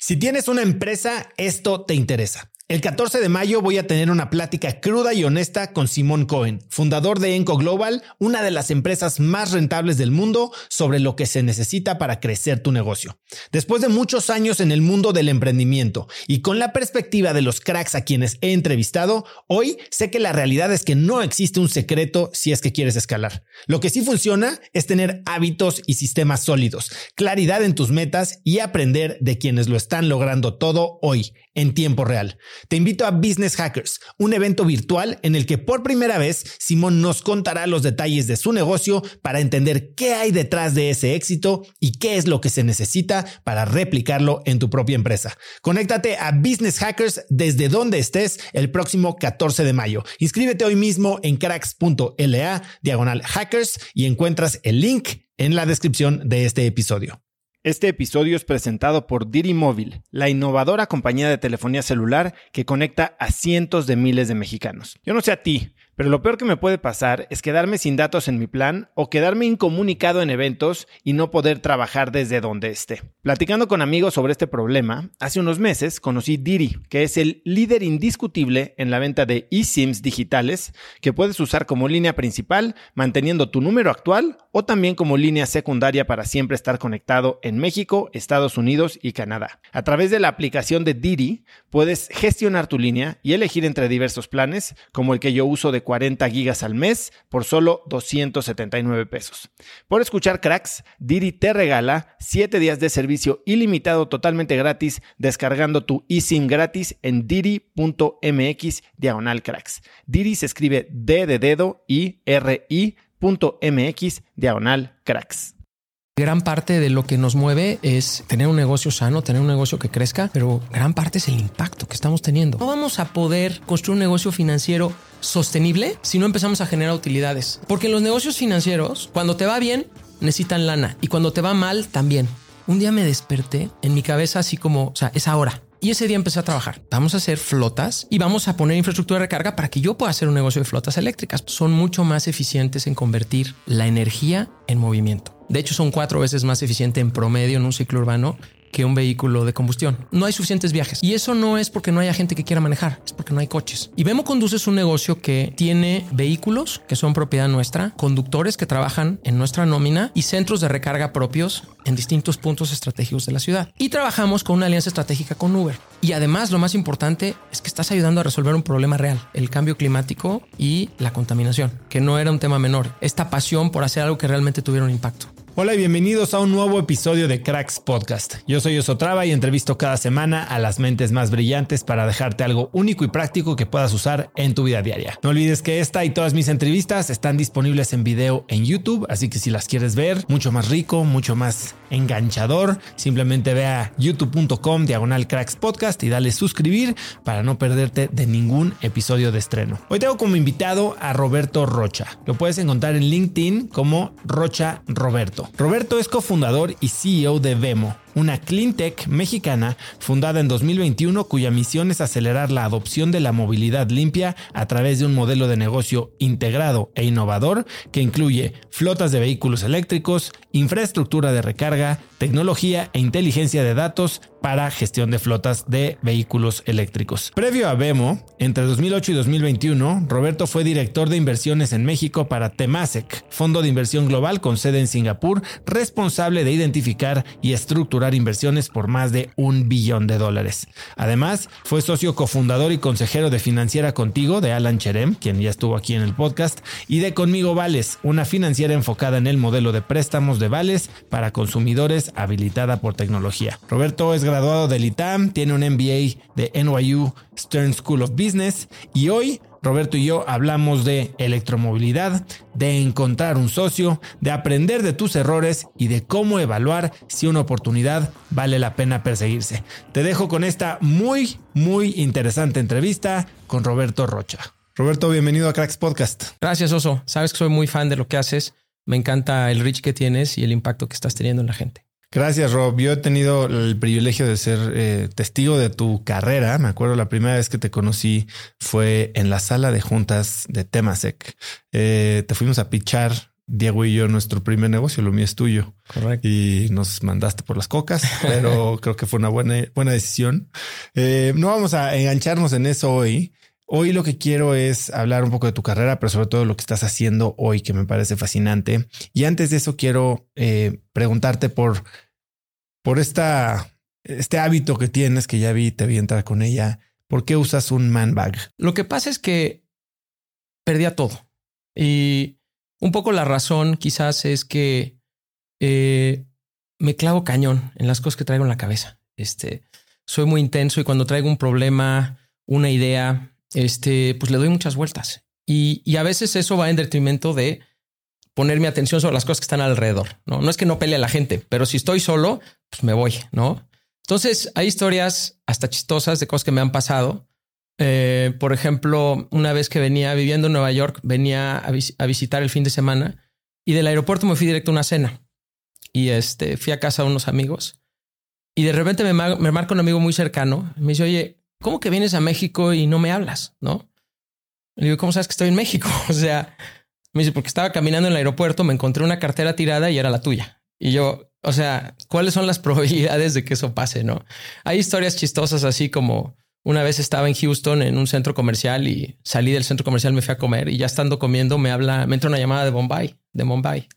Si tienes una empresa, esto te interesa. El 14 de mayo voy a tener una plática cruda y honesta con Simón Cohen, fundador de Enco Global, una de las empresas más rentables del mundo, sobre lo que se necesita para crecer tu negocio. Después de muchos años en el mundo del emprendimiento y con la perspectiva de los cracks a quienes he entrevistado, hoy sé que la realidad es que no existe un secreto si es que quieres escalar. Lo que sí funciona es tener hábitos y sistemas sólidos, claridad en tus metas y aprender de quienes lo están logrando todo hoy, en tiempo real. Te invito a Business Hackers, un evento virtual en el que por primera vez Simón nos contará los detalles de su negocio para entender qué hay detrás de ese éxito y qué es lo que se necesita para replicarlo en tu propia empresa. Conéctate a Business Hackers desde donde estés el próximo 14 de mayo. Inscríbete hoy mismo en cracks.la diagonal hackers y encuentras el link en la descripción de este episodio. Este episodio es presentado por Diri Móvil, la innovadora compañía de telefonía celular que conecta a cientos de miles de mexicanos. Yo no sé a ti, pero lo peor que me puede pasar es quedarme sin datos en mi plan o quedarme incomunicado en eventos y no poder trabajar desde donde esté. Platicando con amigos sobre este problema, hace unos meses conocí Diri, que es el líder indiscutible en la venta de eSIMs digitales que puedes usar como línea principal manteniendo tu número actual o también como línea secundaria para siempre estar conectado en México, Estados Unidos y Canadá. A través de la aplicación de Diri puedes gestionar tu línea y elegir entre diversos planes como el que yo uso de 40 gigas al mes por solo 279 pesos. Por escuchar cracks, Didi te regala 7 días de servicio ilimitado totalmente gratis descargando tu eSIM gratis en didi.mx diagonal cracks. Didi se escribe D de dedo y R I.mx diagonal cracks. Gran parte de lo que nos mueve es tener un negocio sano, tener un negocio que crezca, pero gran parte es el impacto que estamos teniendo. No vamos a poder construir un negocio financiero sostenible si no empezamos a generar utilidades. Porque en los negocios financieros, cuando te va bien, necesitan lana y cuando te va mal, también. Un día me desperté en mi cabeza así como, es ahora. Y ese día empecé a trabajar. Vamos a hacer flotas y vamos a poner infraestructura de recarga para que yo pueda hacer un negocio de flotas eléctricas. Son mucho más eficientes en convertir la energía en movimiento. De hecho, son cuatro veces más eficiente en promedio en un ciclo urbano que un vehículo de combustión. No hay suficientes viajes. Y eso no es porque no haya gente que quiera manejar, es porque no hay coches. Y Vemo Conduce es un negocio que tiene vehículos que son propiedad nuestra, conductores que trabajan en nuestra nómina y centros de recarga propios en distintos puntos estratégicos de la ciudad. Y trabajamos con una alianza estratégica con Uber. Y además, lo más importante es que estás ayudando a resolver un problema real, el cambio climático y la contaminación, que no era un tema menor. Esta pasión por hacer algo que realmente tuviera un impacto. Hola y bienvenidos a un nuevo episodio de Cracks Podcast. Yo soy Osotrava y entrevisto cada semana a las mentes más brillantes para dejarte algo único y práctico que puedas usar en tu vida diaria. No olvides que esta y todas mis entrevistas están disponibles en video en YouTube, así que si las quieres ver, mucho más rico, mucho más enganchador, simplemente ve a youtube.com diagonal y dale suscribir para no perderte de ningún episodio de estreno. Hoy tengo como invitado a Roberto Rocha. Lo puedes encontrar en LinkedIn como Rocha Roberto. Roberto. es cofundador y CEO de Vemo, una cleantech mexicana fundada en 2021 cuya misión es acelerar la adopción de la movilidad limpia a través de un modelo de negocio integrado e innovador que incluye flotas de vehículos eléctricos, infraestructura de recarga, tecnología e inteligencia de datos para gestión de flotas de vehículos eléctricos. Previo a Vemo, entre 2008 y 2021, Roberto fue director de inversiones en México para Temasek, fondo de inversión global con sede en Singapur, responsable de identificar y estructurar inversiones por más de un billón de dólares. Además, fue socio cofundador y consejero de Financiera Contigo de Alan Cherem, quien ya estuvo aquí en el podcast, y de Conmigo Vales, una financiera enfocada en el modelo de préstamos de vales para consumidores habilitada por tecnología. Roberto es graduado del ITAM, tiene un MBA de NYU Stern School of Business y hoy Roberto y yo hablamos de electromovilidad, de encontrar un socio, de aprender de tus errores y de cómo evaluar si una oportunidad vale la pena perseguirse. Te dejo con esta muy, muy interesante entrevista con Roberto Rocha. Roberto, bienvenido a Cracks Podcast. Gracias, Oso. Sabes que soy muy fan de lo que haces. Me encanta el reach que tienes y el impacto que estás teniendo en la gente. Gracias, Rob. Yo he tenido el privilegio de ser eh, testigo de tu carrera. Me acuerdo la primera vez que te conocí fue en la sala de juntas de Temasek. Eh, te fuimos a pichar Diego y yo nuestro primer negocio, lo mío es tuyo. Correcto. Y nos mandaste por las cocas, pero creo que fue una buena, buena decisión. Eh, no vamos a engancharnos en eso hoy. Hoy lo que quiero es hablar un poco de tu carrera, pero sobre todo lo que estás haciendo hoy, que me parece fascinante. Y antes de eso, quiero eh, preguntarte por, por esta, este hábito que tienes, que ya vi, te vi entrar con ella. ¿Por qué usas un man bag? Lo que pasa es que perdía todo. Y un poco la razón quizás es que eh, me clavo cañón en las cosas que traigo en la cabeza. Este, soy muy intenso y cuando traigo un problema, una idea, este, pues le doy muchas vueltas. Y, y a veces eso va en detrimento de poner mi atención sobre las cosas que están alrededor. No, no es que no pelee a la gente, pero si estoy solo, pues me voy, ¿no? Entonces hay historias hasta chistosas de cosas que me han pasado eh, por ejemplo, una vez que venía viviendo en Nueva York, venía a, visitar el fin de semana y del aeropuerto me fui directo a una cena. Y este, fui a casa de unos amigos y de repente me, me marca un amigo muy cercano. Me dice, oye, ¿cómo que vienes a México y no me hablas? ¿No? Le digo, ¿cómo sabes que estoy en México? o sea, me dice, porque estaba caminando en el aeropuerto, me encontré una cartera tirada y era la tuya. Y yo, o sea, ¿cuáles son las probabilidades de que eso pase? No hay historias chistosas así como una vez estaba en Houston en un centro comercial y salí del centro comercial, me fui a comer y ya estando comiendo me habla, me entra una llamada de Bombay, de Mumbai,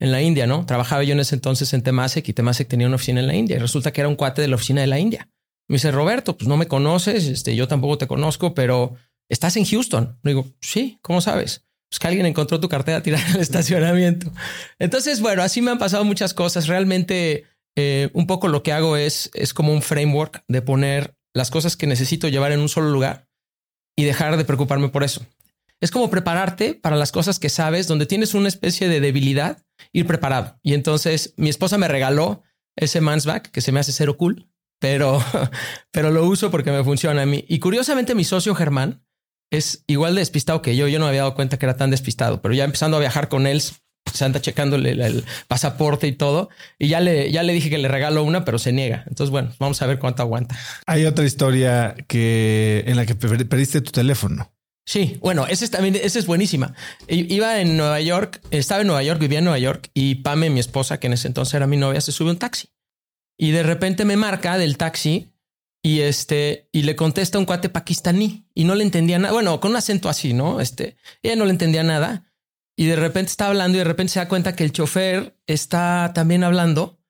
en la India, ¿no? Trabajaba yo en ese entonces en Temasek y Temasek tenía una oficina en la India y resulta que era un cuate de la oficina de la India. Me dice, Roberto, pues no me conoces, este, yo tampoco te conozco, pero estás en Houston. Le digo, sí, ¿cómo sabes? Pues que alguien encontró tu cartera tirada en el estacionamiento. Entonces, bueno, así me han pasado muchas cosas. Realmente, eh, un poco lo que hago es, es como un framework de poner las cosas que necesito llevar en un solo lugar y dejar de preocuparme por eso. Es como prepararte para las cosas que sabes, donde tienes una especie de debilidad, ir preparado. Y entonces mi esposa me regaló ese man's back que se me hace cero cool, pero, pero lo uso porque me funciona a mí. Y curiosamente mi socio Germán es igual de despistado que yo. Yo no me había dado cuenta que era tan despistado, pero ya empezando a viajar con él, se anda checándole el, pasaporte y todo. Y ya le, ya le dije que le regalo una, pero se niega. Entonces, bueno, vamos a ver cuánto aguanta. Hay otra historia que en la que perdiste tu teléfono. Sí, bueno, ese es también, esa es buenísima. Iba en Nueva York, estaba en Nueva York, vivía en Nueva York y Pame, mi esposa, que en ese entonces era mi novia, se sube un taxi y de repente me marca del taxi y este, y le contesta un cuate pakistaní y no le entendía nada. Bueno, con un acento así, no? Este, ella no le entendía nada y de repente está hablando y de repente se da cuenta que el chofer está también hablando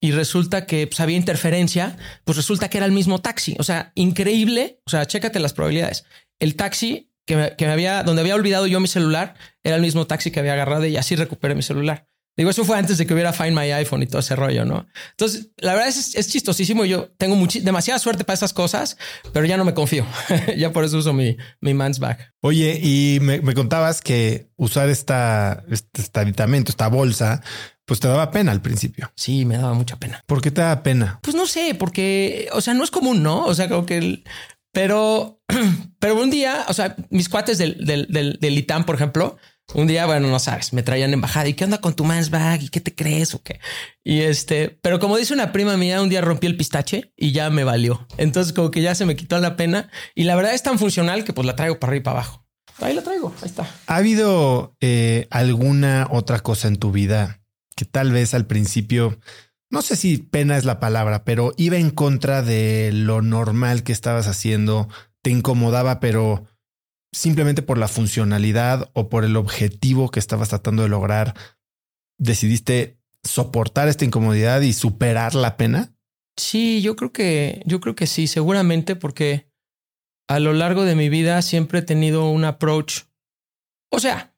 y resulta que pues, había interferencia, pues resulta que era el mismo taxi. O sea, increíble. O sea, chécate las probabilidades. El taxi que me, que me había, donde había olvidado yo mi celular, era el mismo taxi que había agarrado y así recuperé mi celular. Digo, eso fue antes de que hubiera Find My iPhone y todo ese rollo, ¿no? Entonces, la verdad es, es chistosísimo. Yo tengo demasiada suerte para esas cosas, pero ya no me confío. ya por eso uso mi, mi man's bag. Oye, y me, contabas que usar esta, este, este, aditamento, esta bolsa, pues te daba pena al principio. Sí, me daba mucha pena. ¿Por qué te daba pena? Pues no sé, porque, o sea, no es común, ¿no? O sea, creo que pero, pero un día, o sea, mis cuates del, del, del, del ITAM, por ejemplo, un día, bueno, no sabes, me traían embajada y qué onda con tu man's bag y qué te crees o qué. Y este, pero como dice una prima mía, un día rompí el pistache y ya me valió. Entonces, como que ya se me quitó la pena y la verdad es tan funcional que pues la traigo para arriba y para abajo. Ahí la traigo, ahí está. ¿Ha habido eh, alguna otra cosa en tu vida que tal vez al principio, no sé si pena es la palabra, pero iba en contra de lo normal que estabas haciendo, te incomodaba, pero simplemente por la funcionalidad o por el objetivo que estabas tratando de lograr, decidiste soportar esta incomodidad y superar la pena? Sí, yo creo que, yo creo que sí, seguramente porque a lo largo de mi vida siempre he tenido un approach. O sea,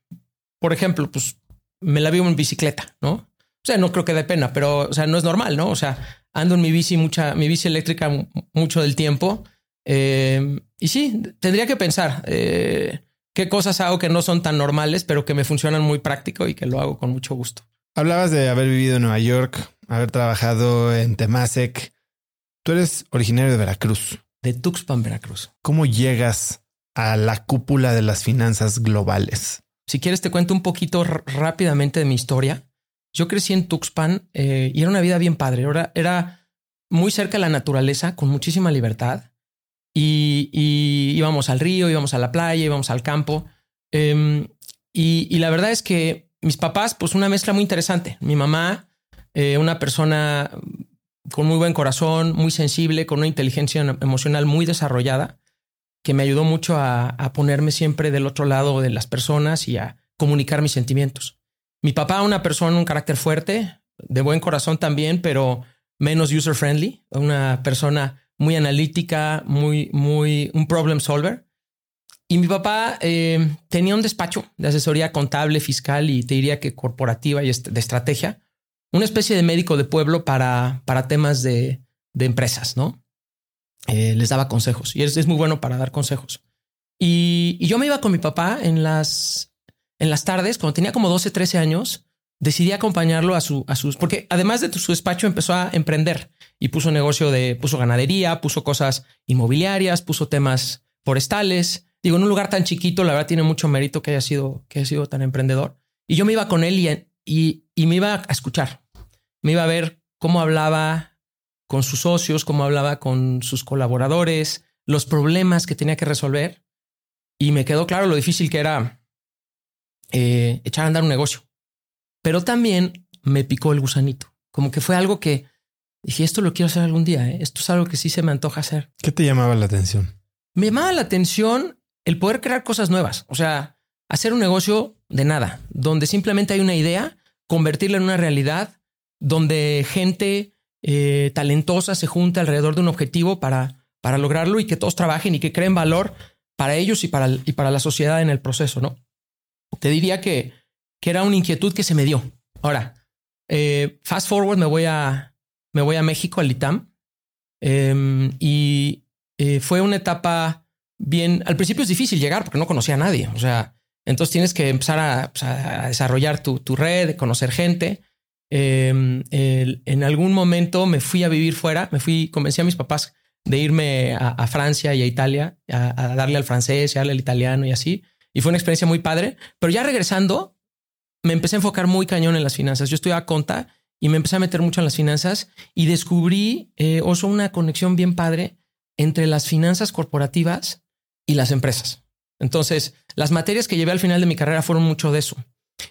por ejemplo, pues me la vivo en bicicleta, ¿no? O sea, no creo que dé pena, pero, o sea, no es normal, ¿no? O sea, ando en mi bici mucha, mi bici eléctrica mucho del tiempo eh, y sí, tendría que pensar eh, qué cosas hago que no son tan normales, pero que me funcionan muy práctico y que lo hago con mucho gusto. Hablabas de haber vivido en Nueva York, haber trabajado en Temasek. Tú eres originario de Veracruz. De Tuxpan, Veracruz. ¿Cómo llegas a la cúpula de las finanzas globales? Si quieres, te cuento un poquito rápidamente de mi historia. Yo crecí en Tuxpan eh, y era una vida bien padre. Era, era muy cerca de la naturaleza, con muchísima libertad y, íbamos al río, íbamos a la playa, íbamos al campo. Em, y, la verdad es que mis papás, pues una mezcla muy interesante. Mi mamá, eh, una persona con muy buen corazón, muy sensible, con una inteligencia emocional muy desarrollada, que me ayudó mucho a, a ponerme siempre del otro lado de las personas y a comunicar mis sentimientos. Mi papá, una persona, un carácter fuerte, de buen corazón también, pero menos user friendly, una persona muy analítica, muy, muy, un problem solver. Y mi papá eh, tenía un despacho de asesoría contable, fiscal y te diría que corporativa y de estrategia, una especie de médico de pueblo para, para temas de, de empresas, ¿no? Eh, les daba consejos y es, es, muy bueno para dar consejos. Y, y, yo me iba con mi papá en las, en las tardes, cuando tenía como 12, 13 años, decidí acompañarlo a, su, a sus, porque además de su despacho empezó a emprender y puso negocio de, puso ganadería, puso cosas inmobiliarias, puso temas forestales. Digo, en un lugar tan chiquito, la verdad tiene mucho mérito que haya sido, que haya sido tan emprendedor. Y yo me iba con él y, y, me iba a escuchar. Me iba a ver cómo hablaba con sus socios, cómo hablaba con sus colaboradores, los problemas que tenía que resolver. Y me quedó claro lo difícil que era eh, echar a andar un negocio pero también me picó el gusanito. Como que fue algo que dije, esto lo quiero hacer algún día. ¿eh? Esto es algo que sí se me antoja hacer. ¿Qué te llamaba la atención? Me llamaba la atención el poder crear cosas nuevas. O sea, hacer un negocio de nada, donde simplemente hay una idea, convertirla en una realidad, donde gente eh, talentosa se junta alrededor de un objetivo para, para lograrlo y que todos trabajen y que creen valor para ellos y para, y para la sociedad en el proceso, ¿no? Te diría que que era una inquietud que se me dio. Ahora, eh, fast forward, me voy a, me voy a México, al ITAM, em, y eh, fue una etapa bien, al principio es difícil llegar porque no conocía a nadie, o sea, entonces tienes que empezar a, pues, desarrollar tu, tu, red, conocer gente. Em, en algún momento me fui a vivir fuera, me fui, convencí a mis papás de irme a, Francia y a Italia, a, a, darle al francés y darle al italiano y así. Y fue una experiencia muy padre. Pero ya regresando, me empecé a enfocar muy cañón en las finanzas. Yo estoy a conta y me empecé a meter mucho en las finanzas y descubrí, eh, una conexión bien padre entre las finanzas corporativas y las empresas. Entonces, las materias que llevé al final de mi carrera fueron mucho de eso.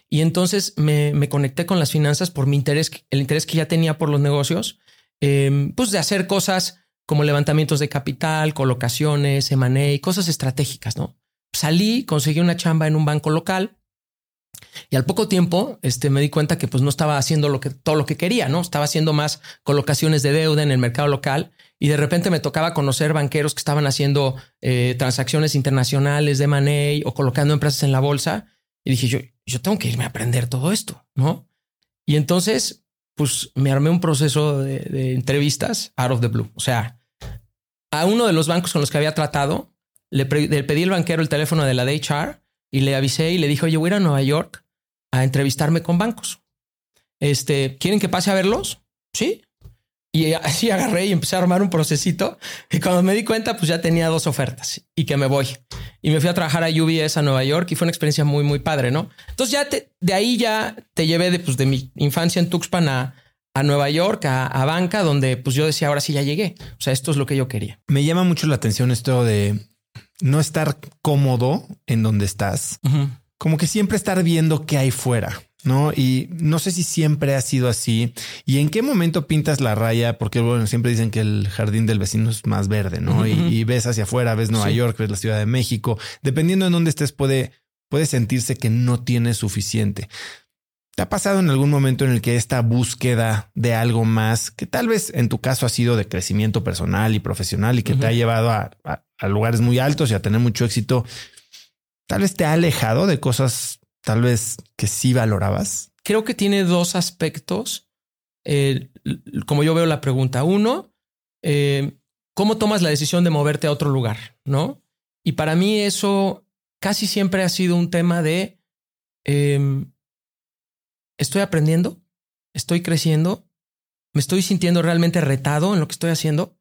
Y entonces me, me conecté con las finanzas por mi interés, el interés que ya tenía por los negocios, eh, pues de hacer cosas como levantamientos de capital, colocaciones, M&A, cosas estratégicas, ¿no? Salí, conseguí una chamba en un banco local y al poco tiempo, este, me di cuenta que pues no estaba haciendo lo que, todo lo que quería, ¿no? Estaba haciendo más colocaciones de deuda en el mercado local y de repente me tocaba conocer banqueros que estaban haciendo eh, transacciones internacionales de money o colocando empresas en la bolsa. Y dije, yo, yo tengo que irme a aprender todo esto, ¿no? Y entonces, pues me armé un proceso de, entrevistas out of the blue. O sea, a uno de los bancos con los que había tratado, le, le pedí al banquero el teléfono de la DHR y le avisé y le dije, oye, voy a ir a Nueva York a entrevistarme con bancos. Este, ¿quieren que pase a verlos? Sí. Y así agarré y empecé a armar un procesito. Y cuando me di cuenta, pues ya tenía dos ofertas y que me voy. Y me fui a trabajar a UBS a Nueva York y fue una experiencia muy, muy padre, ¿no? Entonces ya de ahí ya te llevé de, pues, de mi infancia en Tuxpan a, a Nueva York, a, a, banca, donde pues yo decía, ahora sí ya llegué. O sea, esto es lo que yo quería. Me llama mucho la atención esto de no estar cómodo en donde estás, uh -huh. como que siempre estar viendo qué hay fuera. No, y no sé si siempre ha sido así y en qué momento pintas la raya, porque bueno, siempre dicen que el jardín del vecino es más verde, no? Uh -huh. y, y, ves hacia afuera, ves Nueva sí. York, ves la Ciudad de México. Dependiendo de dónde estés, puede, puede sentirse que no tienes suficiente. ¿Te ha pasado en algún momento en el que esta búsqueda de algo más, que tal vez en tu caso ha sido de crecimiento personal y profesional y que uh -huh. te ha llevado a, a, a lugares muy altos y a tener mucho éxito, tal vez te ha alejado de cosas tal vez que sí valorabas? Creo que tiene dos aspectos, eh, como yo veo la pregunta. Uno, eh, ¿cómo tomas la decisión de moverte a otro lugar? ¿No? Y para mí eso casi siempre ha sido un tema de, eh, estoy aprendiendo, estoy creciendo, me estoy sintiendo realmente retado en lo que estoy haciendo.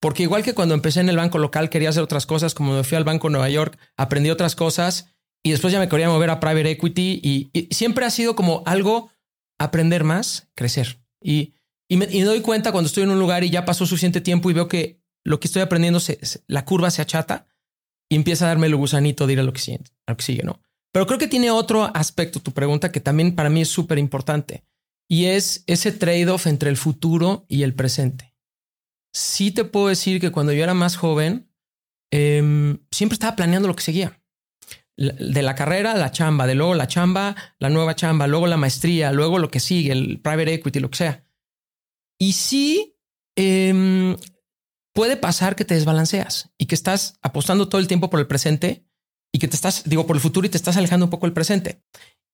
Porque igual que cuando empecé en el banco local quería hacer otras cosas, como me fui al Banco de Nueva York, aprendí otras cosas y después ya me quería mover a private equity y, siempre ha sido como algo aprender más, crecer. Y, y, me, doy cuenta cuando estoy en un lugar y ya pasó suficiente tiempo y veo que lo que estoy aprendiendo, se, la curva se achata y empieza a darme el gusanito de ir a lo que a lo que sigue ¿no? Pero creo que tiene otro aspecto tu pregunta que también para mí es súper importante y es ese trade-off entre el futuro y el presente. Sí te puedo decir que cuando yo era más joven, em, siempre estaba planeando lo que seguía. De la carrera, la chamba, de luego la chamba, la nueva chamba, luego la maestría, luego lo que sigue, el private equity, lo que sea. Y sí, em, puede pasar que te desbalanceas y que estás apostando todo el tiempo por el presente y que te estás, digo, por el futuro y te estás alejando un poco del presente.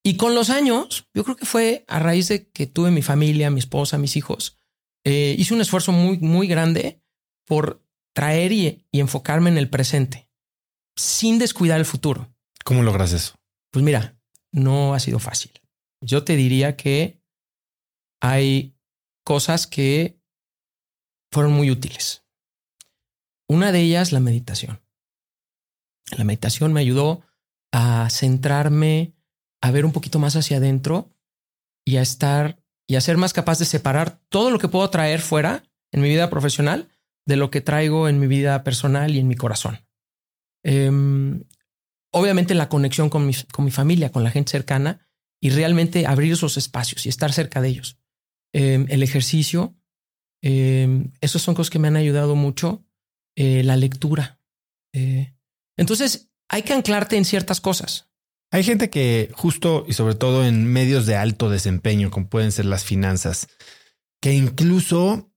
Y con los años, yo creo que fue a raíz de que tuve mi familia, mi esposa, mis hijos, eh, hice un esfuerzo muy, muy grande por traer y, y enfocarme en el presente sin descuidar el futuro. ¿Cómo logras eso? Pues mira, no ha sido fácil. Yo te diría que hay cosas que fueron muy útiles. Una de ellas, la meditación. La meditación me ayudó a centrarme, a ver un poquito más hacia adentro y a estar y a ser más capaz de separar todo lo que puedo traer fuera en mi vida profesional de lo que traigo en mi vida personal y en mi corazón. Em, obviamente la conexión con mi, familia, con la gente cercana y realmente abrir esos espacios y estar cerca de ellos. Em, el ejercicio, eh, esos son cosas que me han ayudado mucho. Eh, la lectura. Eh, entonces, hay que anclarte en ciertas cosas. Hay gente que justo y sobre todo en medios de alto desempeño, como pueden ser las finanzas, que incluso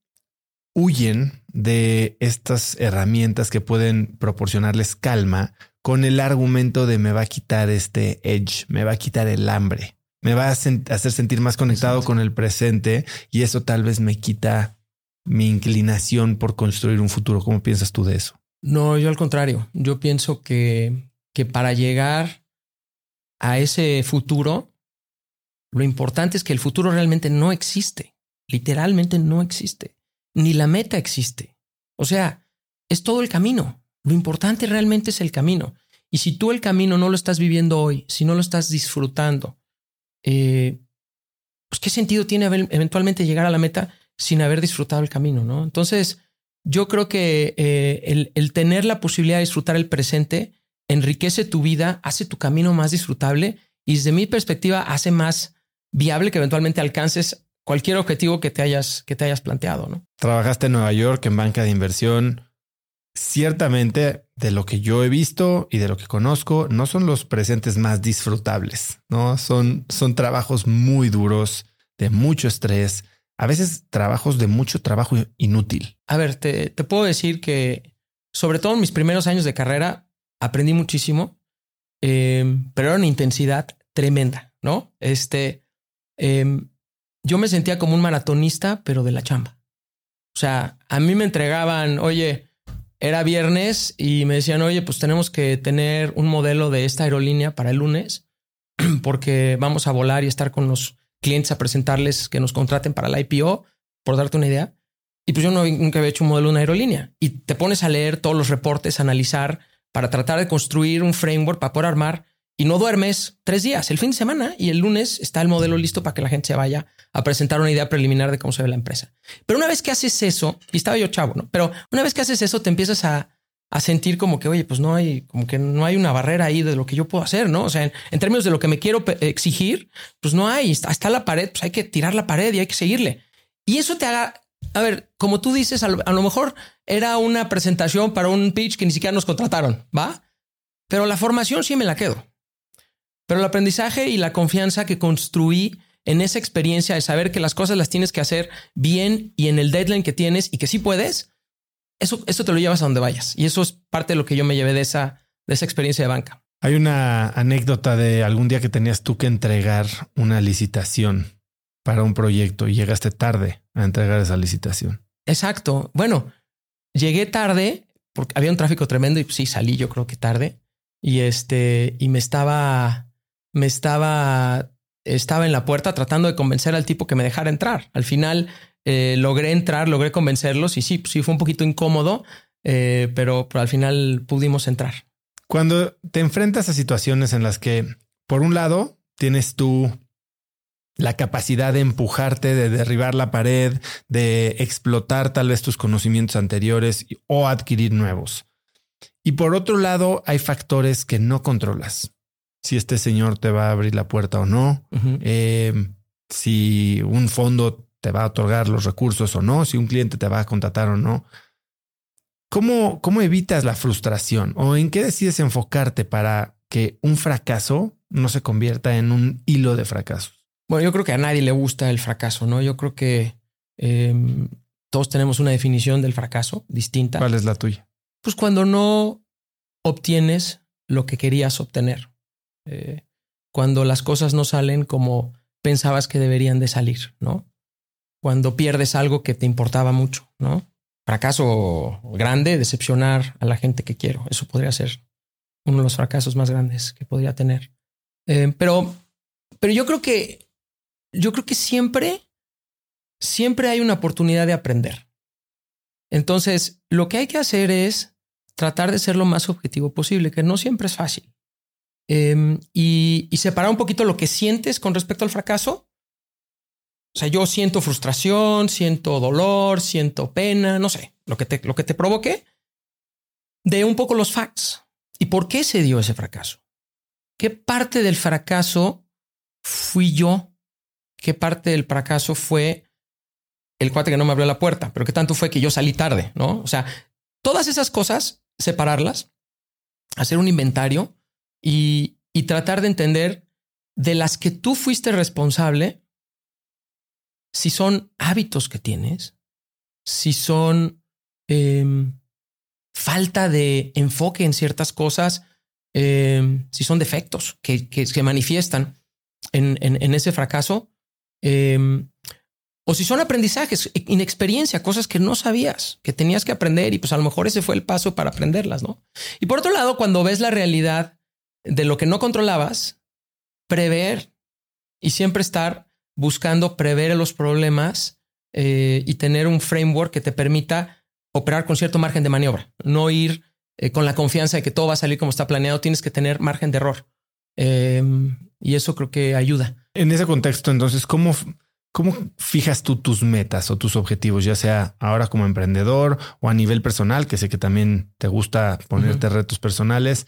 huyen de estas herramientas que pueden proporcionarles calma con el argumento de me va a quitar este edge, me va a quitar el hambre, me va a hacer sentir más conectado con el presente y eso tal vez me quita mi inclinación por construir un futuro. ¿Cómo piensas tú de eso? No, yo al contrario. Yo pienso que, que para llegar a ese futuro, lo importante es que el futuro realmente no existe. Literalmente no existe. Ni la meta existe. O sea, es todo el camino. Lo importante realmente es el camino. Y si tú el camino no lo estás viviendo hoy, si no lo estás disfrutando, eh, pues qué sentido tiene eventualmente llegar a la meta sin haber disfrutado el camino, ¿no? Entonces, yo creo que eh, el, tener la posibilidad de disfrutar el presente enriquece tu vida, hace tu camino más disfrutable y desde mi perspectiva hace más viable que eventualmente alcances cualquier objetivo que te hayas, que te hayas planteado, ¿no? Trabajaste en Nueva York en banca de inversión. Ciertamente, de lo que yo he visto y de lo que conozco, no son los presentes más disfrutables, ¿no? Son, son trabajos muy duros, de mucho estrés, a veces trabajos de mucho trabajo inútil. A ver, te, puedo decir que sobre todo en mis primeros años de carrera aprendí muchísimo, em, pero era una intensidad tremenda, ¿no? Este, em, yo me sentía como un maratonista, pero de la chamba. O sea, a mí me entregaban, oye, era viernes y me decían, oye, pues tenemos que tener un modelo de esta aerolínea para el lunes porque vamos a volar y estar con los clientes a presentarles que nos contraten para la IPO, por darte una idea. Y pues yo no, nunca había hecho un modelo de una aerolínea. Y te pones a leer todos los reportes, analizar, para tratar de construir un framework para poder armar. Y no duermes tres días, el fin de semana, y el lunes está el modelo listo para que la gente se vaya a presentar una idea preliminar de cómo se ve la empresa. Pero una vez que haces eso, y estaba yo chavo, ¿no? Pero una vez que haces eso, te empiezas a, a sentir como que, oye, pues no hay, como que no hay una barrera ahí de lo que yo puedo hacer, ¿no? O sea, en, términos de lo que me quiero exigir, pues no hay, está, está, la pared, pues hay que tirar la pared y hay que seguirle. Y eso te haga, a ver, como tú dices, a lo, mejor era una presentación para un pitch que ni siquiera nos contrataron, ¿va? Pero la formación sí me la quedo. Pero el aprendizaje y la confianza que construí en esa experiencia de saber que las cosas las tienes que hacer bien y en el deadline que tienes y que sí puedes, eso, eso te lo llevas a donde vayas. Y eso es parte de lo que yo me llevé de esa, de esa experiencia de banca. Hay una anécdota de algún día que tenías tú que entregar una licitación para un proyecto y llegaste tarde a entregar esa licitación. Exacto. Bueno, llegué tarde porque había un tráfico tremendo y sí salí yo creo que tarde y este y me estaba me estaba estaba en la puerta tratando de convencer al tipo que me dejara entrar. Al final eh, logré entrar, logré convencerlos y sí, sí fue un poquito incómodo, eh, pero, pero al final pudimos entrar. Cuando te enfrentas a situaciones en las que, por un lado, tienes tú la capacidad de empujarte, de derribar la pared, de explotar tal vez tus conocimientos anteriores o adquirir nuevos. Y por otro lado, hay factores que no controlas. si este señor te va a abrir la puerta o no, eh, si un fondo te va a otorgar los recursos o no, si un cliente te va a contratar o no. ¿Cómo, cómo evitas la frustración o en qué decides enfocarte para que un fracaso no se convierta en un hilo de fracasos? Bueno, yo creo que a nadie le gusta el fracaso, ¿no? Yo creo que em, todos tenemos una definición del fracaso distinta. ¿Cuál es la tuya? Pues cuando no obtienes lo que querías obtener. Eh, cuando las cosas no salen como pensabas que deberían de salir, ¿no? Cuando pierdes algo que te importaba mucho, ¿no? Fracaso grande, decepcionar a la gente que quiero. Eso podría ser uno de los fracasos más grandes que podría tener. Eh, pero, pero yo creo que, yo creo que siempre, siempre hay una oportunidad de aprender. Entonces, lo que hay que hacer es tratar de ser lo más objetivo posible, que no siempre es fácil. Em, y, separar un poquito lo que sientes con respecto al fracaso. O sea, yo siento frustración, siento dolor, siento pena, no sé, lo que te, lo que te provoque, de un poco los facts. ¿Y por qué se dio ese fracaso? ¿Qué parte del fracaso fui yo? ¿Qué parte del fracaso fue el cuate que no me abrió la puerta? Pero qué tanto fue que yo salí tarde, ¿no? O sea, todas esas cosas, separarlas, hacer un inventario y, tratar de entender de las que tú fuiste responsable, si son hábitos que tienes, si son em, falta de enfoque en ciertas cosas, em, si son defectos que, que se manifiestan en, en, ese fracaso, em, o si son aprendizajes, inexperiencia, cosas que no sabías, que tenías que aprender y pues a lo mejor ese fue el paso para aprenderlas, ¿no? Y por otro lado, cuando ves la realidad de lo que no controlabas, prever y siempre estar buscando prever los problemas eh, y tener un framework que te permita operar con cierto margen de maniobra, no ir eh, con la confianza de que todo va a salir como está planeado, tienes que tener margen de error. Em, y eso creo que ayuda. En ese contexto, entonces, ¿cómo, ¿cómo fijas tú tus metas o tus objetivos, ya sea ahora como emprendedor o a nivel personal, que sé que también te gusta ponerte retos personales?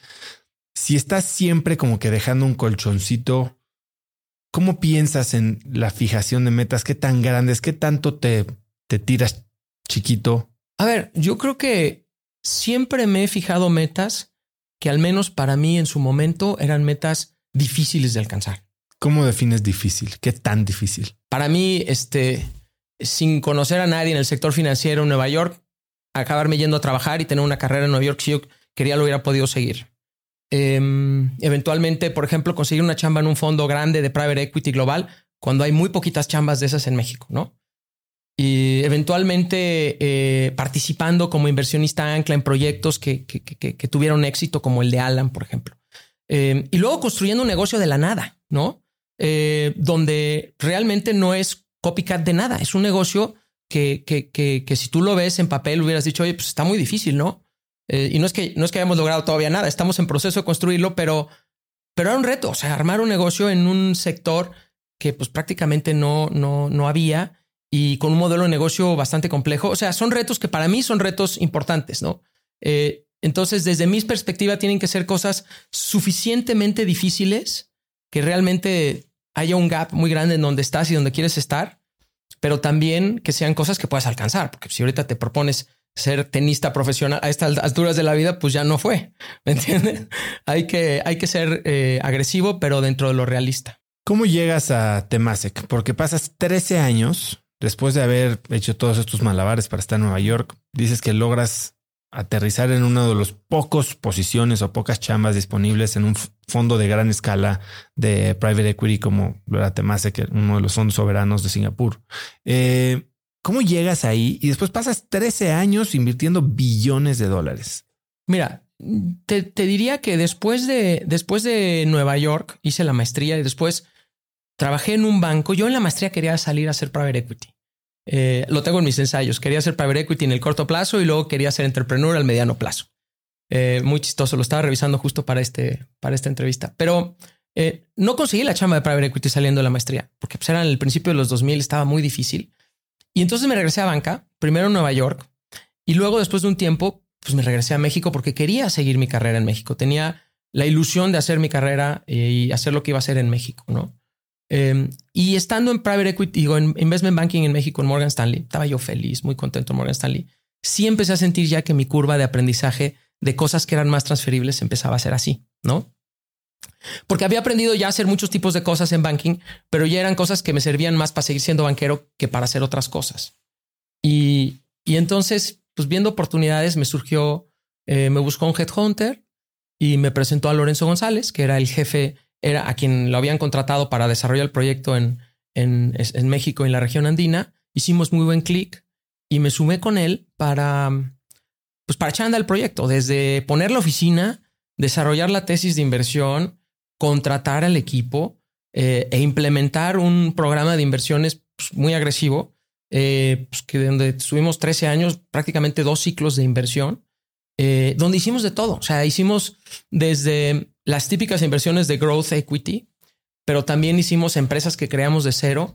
si estás siempre como que dejando un colchoncito, ¿cómo piensas en la fijación de metas? ¿Qué tan grandes? ¿Qué tanto te, te tiras chiquito? A ver, yo creo que siempre me he fijado metas que al menos para mí en su momento eran metas difíciles de alcanzar. ¿Cómo defines difícil? ¿Qué tan difícil? Para mí, este, sin conocer a nadie en el sector financiero en Nueva York, acabarme yendo a trabajar y tener una carrera en Nueva York, si yo quería lo hubiera podido seguir. Em, eventualmente, por ejemplo, conseguir una chamba en un fondo grande de private equity global cuando hay muy poquitas chambas de esas en México, ¿no? Y eventualmente eh, participando como inversionista ancla en proyectos que, que, tuvieron éxito, como el de Alan, por ejemplo. Em, y luego construyendo un negocio de la nada, ¿no? Eh, donde realmente no es copycat de nada, es un negocio que, que, que, si tú lo ves en papel hubieras dicho, oye, pues está muy difícil, ¿no? Eh, y no es que no es que hayamos logrado todavía nada, estamos en proceso de construirlo, pero, pero era un reto, o sea, armar un negocio en un sector que pues prácticamente no, no, no había y con un modelo de negocio bastante complejo. O sea, son retos que para mí son retos importantes, ¿no? Eh, entonces, desde mi perspectiva, tienen que ser cosas suficientemente difíciles que realmente haya un gap muy grande en donde estás y donde quieres estar, pero también que sean cosas que puedas alcanzar, porque si ahorita te propones ser tenista profesional a estas alturas de la vida, pues ya no fue. ¿Me entiendes? hay, que, hay que ser eh, agresivo, pero dentro de lo realista. ¿Cómo llegas a Temasek? Porque pasas 13 años después de haber hecho todos estos malabares para estar en Nueva York. Dices que logras aterrizar en uno de los pocos posiciones o pocas chambas disponibles en un fondo de gran escala de private equity como era Temasek, uno de los fondos soberanos de Singapur. Eh, ¿Cómo llegas ahí y después pasas 13 años invirtiendo billones de dólares? Mira, te, diría que después de, después de Nueva York hice la maestría y después trabajé en un banco. Yo en la maestría quería salir a hacer private equity. Eh, lo tengo en mis ensayos. Quería hacer private equity en el corto plazo y luego quería ser entrepreneur al mediano plazo. Eh, muy chistoso. Lo estaba revisando justo para, este, para esta entrevista. Pero eh, no conseguí la chamba de private equity saliendo de la maestría porque pues, en el principio de los 2000, estaba muy difícil. Y entonces me regresé a banca, primero en Nueva York y luego después de un tiempo, pues me regresé a México porque quería seguir mi carrera en México. Tenía la ilusión de hacer mi carrera eh, y hacer lo que iba a hacer en México, ¿no? Em, y estando en private equity, digo, en investment banking en México, en Morgan Stanley, estaba yo feliz, muy contento en Morgan Stanley. Sí empecé a sentir ya que mi curva de aprendizaje de cosas que eran más transferibles empezaba a ser así, ¿no? Porque había aprendido ya a hacer muchos tipos de cosas en banking, pero ya eran cosas que me servían más para seguir siendo banquero que para hacer otras cosas. Y, y entonces, pues viendo oportunidades, me surgió, eh, me buscó un headhunter y me presentó a Lorenzo González, que era el jefe, era a quien lo habían contratado para desarrollar el proyecto en, en, México, en la región andina. Hicimos muy buen clic y me sumé con él para, pues para echar el proyecto, desde poner la oficina, desarrollar la tesis de inversión, contratar al equipo eh, e implementar un programa de inversiones pues, muy agresivo, eh, pues, que donde estuvimos 13 años, prácticamente dos ciclos de inversión, eh, donde hicimos de todo. O sea, hicimos desde las típicas inversiones de growth equity, pero también hicimos empresas que creamos de cero,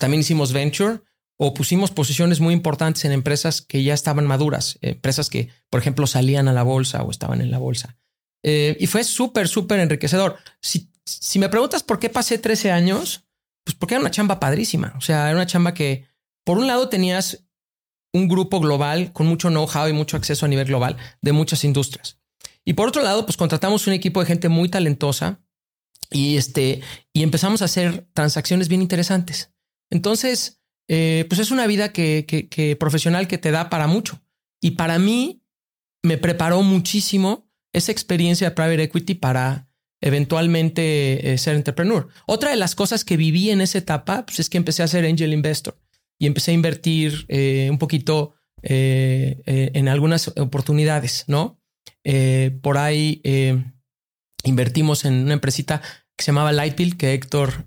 también hicimos venture o pusimos posiciones muy importantes en empresas que ya estaban maduras, empresas que, por ejemplo, salían a la bolsa o estaban en la bolsa. Eh, y fue súper, súper enriquecedor. Si, si me preguntas por qué pasé 13 años, pues porque era una chamba padrísima. O sea, era una chamba que, por un lado, tenías un grupo global con mucho know-how y mucho acceso a nivel global de muchas industrias. Y por otro lado, pues contratamos un equipo de gente muy talentosa y, este, y empezamos a hacer transacciones bien interesantes. Entonces, eh, pues es una vida que, que, que profesional que te da para mucho. Y para mí me preparó muchísimo esa experiencia de private equity para eventualmente eh, ser entrepreneur. Otra de las cosas que viví en esa etapa pues, es que empecé a ser angel investor y empecé a invertir eh, un poquito eh, en algunas oportunidades, ¿no? por ahí invertimos en una empresita que se llamaba Lightbill, que Héctor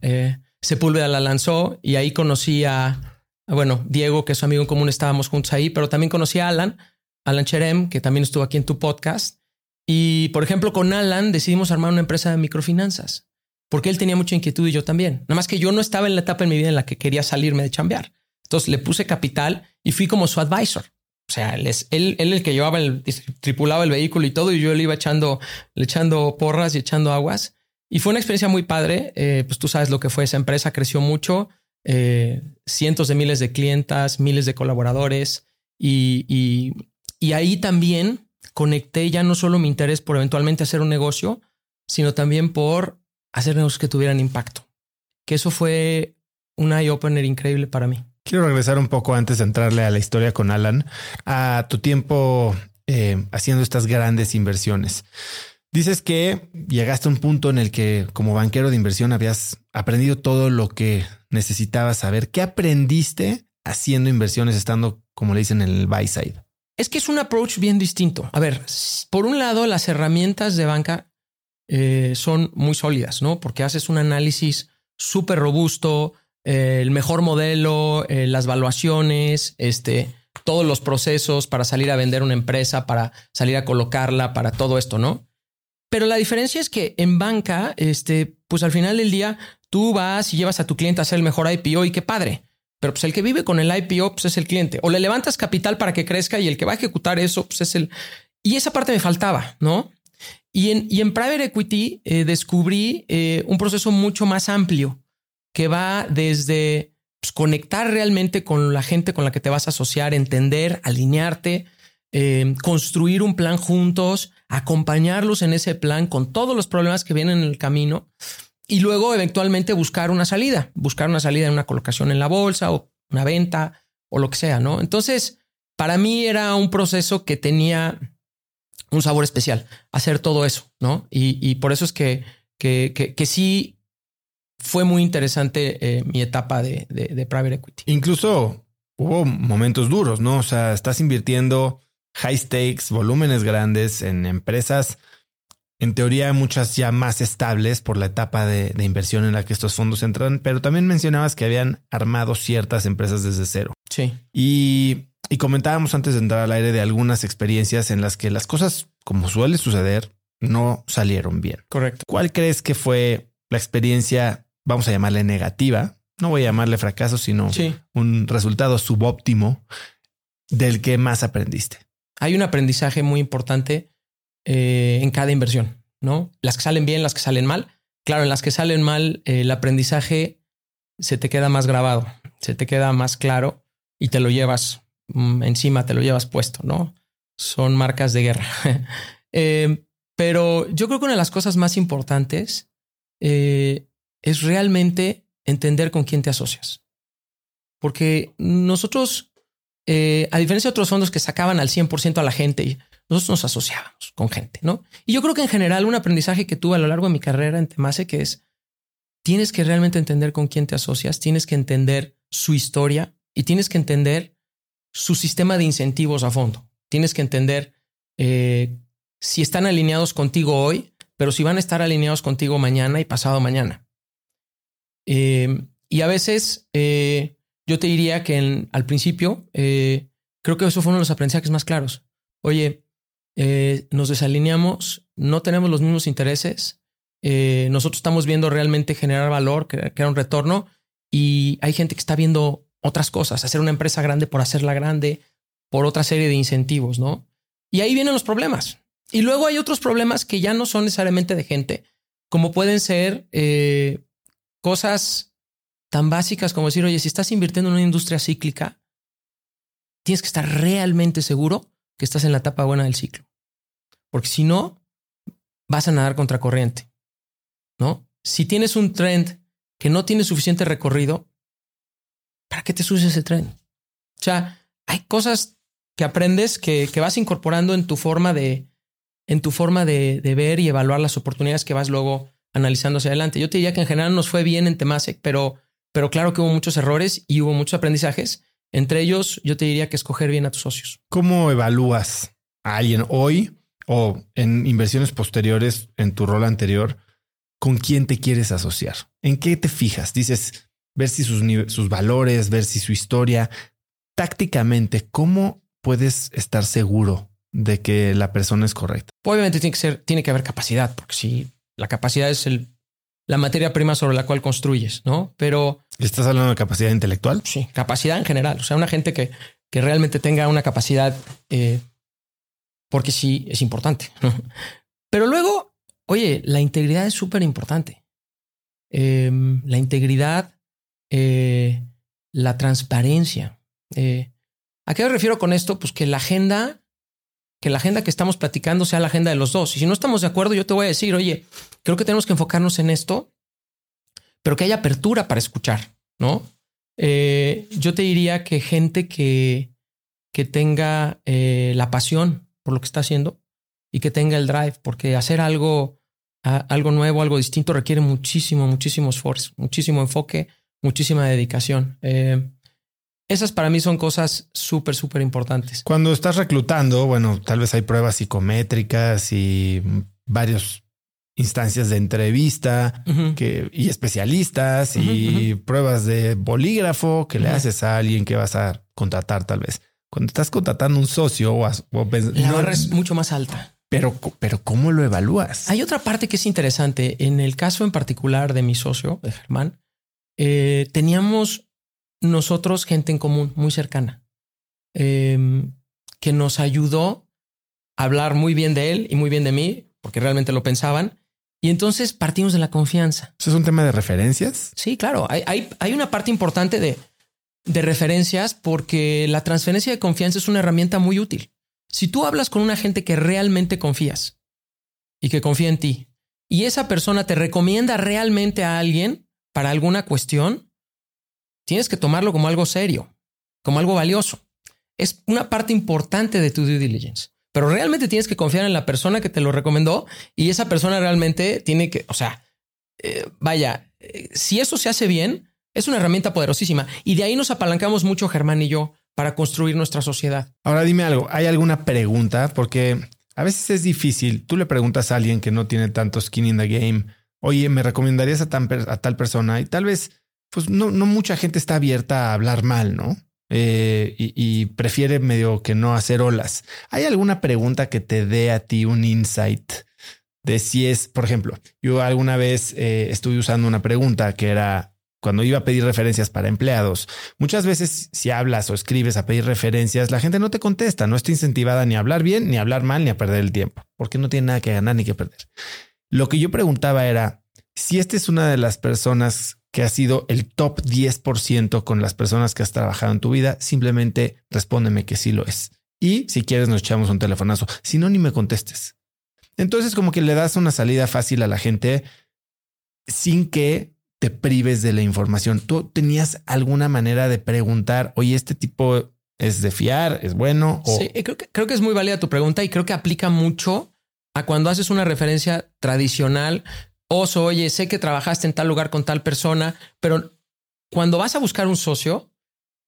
Sepúlveda la lanzó y ahí conocí a, bueno, Diego, que es su amigo en común, estábamos juntos ahí, pero también conocí a Alan, Alan Cherem, que también estuvo aquí en tu podcast. Y por ejemplo, con Alan decidimos armar una empresa de microfinanzas porque él tenía mucha inquietud y yo también. Nada más que yo no estaba en la etapa en mi vida en la que quería salirme de chambear. Entonces le puse capital y fui como su advisor. O sea, él es él, el que llevaba el tripulaba el vehículo y todo, y yo le iba echando, le echando porras y echando aguas. Y fue una experiencia muy padre. Eh, pues tú sabes lo que fue esa empresa, creció mucho, eh, cientos de miles de clientas, miles de colaboradores. Y, y, y ahí también conecté ya no solo mi interés por eventualmente hacer un negocio, sino también por hacer negocios que tuvieran impacto. Que eso fue un eye-opener increíble para mí. Quiero regresar un poco antes de entrarle a la historia con Alan, a tu tiempo eh, haciendo estas grandes inversiones. Dices que llegaste a un punto en el que como banquero de inversión habías aprendido todo lo que necesitabas saber. ¿Qué aprendiste haciendo inversiones estando, como le dicen, en el buy side? Es que es un approach bien distinto. A ver, por un lado, las herramientas de banca eh, son muy sólidas, ¿no? Porque haces un análisis súper robusto, eh, el mejor modelo, eh, las valuaciones, este, todos los procesos para salir a vender una empresa, para salir a colocarla, para todo esto, ¿no? Pero la diferencia es que en banca, este, pues al final del día, tú vas y llevas a tu cliente a hacer el mejor IPO y qué padre. Pero pues el que vive con el IPO pues es el cliente. O le levantas capital para que crezca y el que va a ejecutar eso pues es el... Y esa parte me faltaba, ¿no? Y en, y en Private Equity eh, descubrí eh, un proceso mucho más amplio que va desde pues, conectar realmente con la gente con la que te vas a asociar, entender, alinearte, eh, construir un plan juntos, acompañarlos en ese plan con todos los problemas que vienen en el camino y luego eventualmente buscar una salida, buscar una salida en una colocación en la bolsa o una venta o lo que sea, ¿no? Entonces, para mí era un proceso que tenía un sabor especial, hacer todo eso, ¿no? Y, por eso es que, que, que, sí fue muy interesante eh, mi etapa de, de, de private equity. Incluso hubo momentos duros, ¿no? O sea, estás invirtiendo high stakes, volúmenes grandes en empresas en teoría muchas ya más estables por la etapa de, inversión en la que estos fondos entran, pero también mencionabas que habían armado ciertas empresas desde cero. Sí. Y, comentábamos antes de entrar al aire de algunas experiencias en las que las cosas, como suele suceder, no salieron bien. Correcto. ¿Cuál crees que fue la experiencia, vamos a llamarle negativa? No voy a llamarle fracaso, sino un resultado subóptimo del que más aprendiste. Hay un aprendizaje muy importante eh, en cada inversión. ¿no? Las que salen bien, las que salen mal. Claro, en las que salen mal, eh, el aprendizaje se te queda más grabado, se te queda más claro y te lo llevas mm, encima, te lo llevas puesto, ¿no? Son marcas de guerra. Eh, pero yo creo que una de las cosas más importantes es realmente entender con quién te asocias. Porque nosotros, a diferencia de otros fondos que sacaban al 100% a la gente, nosotros nos asociábamos con gente, ¿no? Y yo creo que en general un aprendizaje que tuve a lo largo de mi carrera en Temase que es, tienes que realmente entender con quién te asocias, tienes que entender su historia y tienes que entender su sistema de incentivos a fondo. Tienes que entender eh, si están alineados contigo hoy, pero si van a estar alineados contigo mañana y pasado mañana. Eh, y a veces eh, yo te diría que al principio, creo que eso fue uno de los aprendizajes más claros. Oye, eh, nos desalineamos, no tenemos los mismos intereses, eh, nosotros estamos viendo realmente generar valor, crear un retorno y hay gente que está viendo otras cosas, hacer una empresa grande por hacerla grande, por otra serie de incentivos, ¿no? Y ahí vienen los problemas. Y luego hay otros problemas que ya no son necesariamente de gente, como pueden ser eh, cosas tan básicas como decir, oye, si estás invirtiendo en una industria cíclica, tienes que estar realmente seguro que estás en la etapa buena del ciclo. Porque si no, vas a nadar contra corriente. ¿No? Si tienes un trend que no tiene suficiente recorrido, ¿para qué te subes ese tren? O sea, hay cosas que aprendes que, vas incorporando en tu forma de, en tu forma de, ver y evaluar las oportunidades que vas luego analizando hacia adelante. Yo te diría que en general nos fue bien en Temasek, pero, pero claro que hubo muchos errores y hubo muchos aprendizajes. Entre ellos, yo te diría que escoger bien a tus socios. ¿Cómo evalúas a alguien hoy o en inversiones posteriores en tu rol anterior, ¿con quién te quieres asociar? ¿En qué te fijas? Dices, ver si sus, sus valores, ver si su historia. Tácticamente, ¿cómo puedes estar seguro de que la persona es correcta? Obviamente tiene que ser, tiene que haber capacidad, porque si la capacidad es el, la materia prima sobre la cual construyes, ¿no? Pero... ¿Estás hablando de capacidad intelectual? Sí, capacidad en general. O sea, una gente que, que realmente tenga una capacidad eh, porque sí es importante. Pero luego, oye, la integridad es súper importante. Em, la integridad, eh, la transparencia. Eh, ¿A qué me refiero con esto? Pues que la agenda, que la agenda que estamos platicando sea la agenda de los dos. Y si no estamos de acuerdo, yo te voy a decir, oye, creo que tenemos que enfocarnos en esto, pero que haya apertura para escuchar, ¿no? Eh, yo te diría que gente que, que tenga la pasión por lo que está haciendo y que tenga el drive, porque hacer algo, algo nuevo, algo distinto requiere muchísimo, muchísimo esfuerzo, muchísimo enfoque, muchísima dedicación. Eh, esas para mí son cosas súper, súper importantes. Cuando estás reclutando, bueno, tal vez hay pruebas psicométricas y varias instancias de entrevista que, y especialistas y pruebas de bolígrafo que le haces a alguien que vas a contratar tal vez. Cuando estás contratando un socio o, la barra es mucho más alta. Pero, pero ¿cómo lo evalúas? Hay otra parte que es interesante. En el caso en particular de mi socio, de Germán, eh, teníamos nosotros gente en común muy cercana em, que nos ayudó a hablar muy bien de él y muy bien de mí, porque realmente lo pensaban. Y entonces partimos de la confianza. ¿Eso es un tema de referencias? Sí, claro. Hay, hay, hay una parte importante de de referencias porque la transferencia de confianza es una herramienta muy útil. Si tú hablas con una gente que realmente confías y que confía en ti y esa persona te recomienda realmente a alguien para alguna cuestión, tienes que tomarlo como algo serio, como algo valioso. Es una parte importante de tu due diligence. Pero realmente tienes que confiar en la persona que te lo recomendó y esa persona realmente tiene que, o sea, eh, vaya, eh, si eso se hace bien, es una herramienta poderosísima y de ahí nos apalancamos mucho Germán y yo para construir nuestra sociedad. Ahora dime algo, ¿hay alguna pregunta? Porque a veces es difícil. Tú le preguntas a alguien que no tiene tanto skin in the game, oye, ¿me recomendarías a, tal persona? Y tal vez, pues no, no mucha gente está abierta a hablar mal, ¿no? Eh, y, prefiere medio que no hacer olas. ¿Hay alguna pregunta que te dé a ti un insight de si es, por ejemplo, yo alguna vez eh, estuve usando una pregunta que era, cuando iba a pedir referencias para empleados, muchas veces si hablas o escribes a pedir referencias, la gente no te contesta, no está incentivada ni a hablar bien, ni a hablar mal, ni a perder el tiempo, porque no tiene nada que ganar ni que perder. Lo que yo preguntaba era, si esta es una de las personas que ha sido el top 10% con las personas que has trabajado en tu vida, simplemente respóndeme que sí lo es. Y si quieres nos echamos un telefonazo. Si no, ni me contestes. Entonces como que le das una salida fácil a la gente sin que te prives de la información. ¿Tú tenías alguna manera de preguntar, oye, este tipo es de fiar, es bueno? Sí, creo que, creo que es muy válida tu pregunta y creo que aplica mucho a cuando haces una referencia tradicional. Oso, oye, sé que trabajaste en tal lugar con tal persona, pero cuando vas a buscar un socio,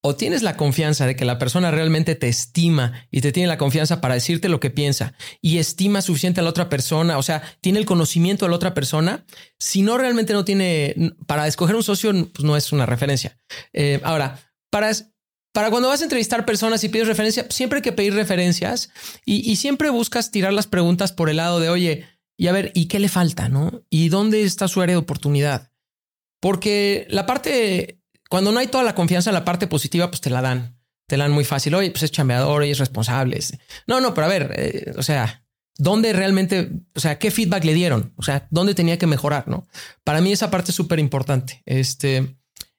o tienes la confianza de que la persona realmente te estima y te tiene la confianza para decirte lo que piensa y estima suficiente a la otra persona, o sea, tiene el conocimiento de la otra persona, si no realmente no tiene, para escoger un socio, pues no es una referencia. Eh, ahora, para, para cuando vas a entrevistar personas y pides referencia, siempre hay que pedir referencias y, y siempre buscas tirar las preguntas por el lado de, oye, y a ver, ¿y qué le falta? ¿No? ¿Y dónde está su área de oportunidad? Porque la parte cuando no hay toda la confianza en la parte positiva, pues te la dan. Te la dan muy fácil. Oye, pues es chambeador es responsable. No, no, pero a ver, eh, o sea, ¿dónde realmente, o sea, qué feedback le dieron? O sea, ¿dónde tenía que mejorar? No, para mí esa parte es súper importante. Este,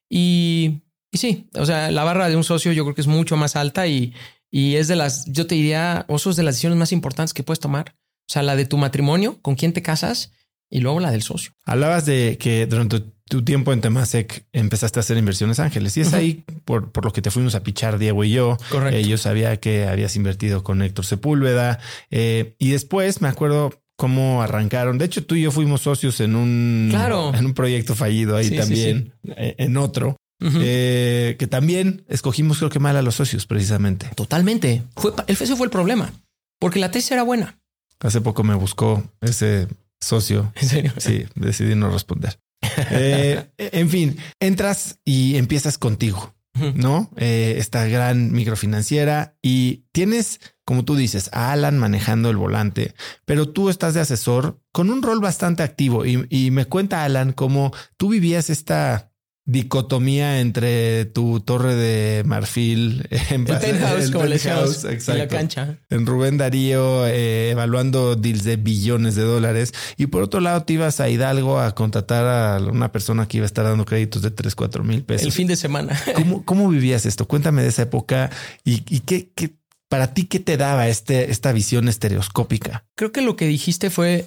y, y sí, o sea, la barra de un socio yo creo que es mucho más alta y, y es de las, yo te diría, osos de las decisiones más importantes que puedes tomar. O sea, la de tu matrimonio, con quién te casas y luego la del socio. Hablabas de que durante tu tiempo en Temasek empezaste a hacer inversiones ángeles y es ahí por, por, lo que te fuimos a pichar Diego y yo. Correcto. Eh, yo sabía que habías invertido con Héctor Sepúlveda eh, y después me acuerdo cómo arrancaron. De hecho, tú y yo fuimos socios en un, claro. en un proyecto fallido ahí Sí, sí, también, eh, en otro. eh, que también escogimos creo que mal a los socios precisamente. Totalmente. Fue, el ese fue el problema, porque la tesis era buena. Hace poco me buscó ese socio. En serio. Sí, decidí no responder. Eh, en fin, entras y empiezas contigo, ¿no? Eh, esta gran microfinanciera y tienes, como tú dices, a Alan manejando el volante, pero tú estás de asesor con un rol bastante activo y, y me cuenta Alan cómo tú vivías esta dicotomía entre tu torre de marfil en El penthouse, el como penthouse, en la cancha. En Rubén Darío, eh, evaluando deals de billones de dólares. Y por otro lado, te ibas a Hidalgo a contratar a una persona que iba a estar dando créditos de 3, 4 mil pesos. El fin de semana. ¿Cómo, cómo vivías esto? Cuéntame de esa época y, y qué, qué, para ti, qué te daba este, esta visión estereoscópica. Creo que lo que dijiste fue,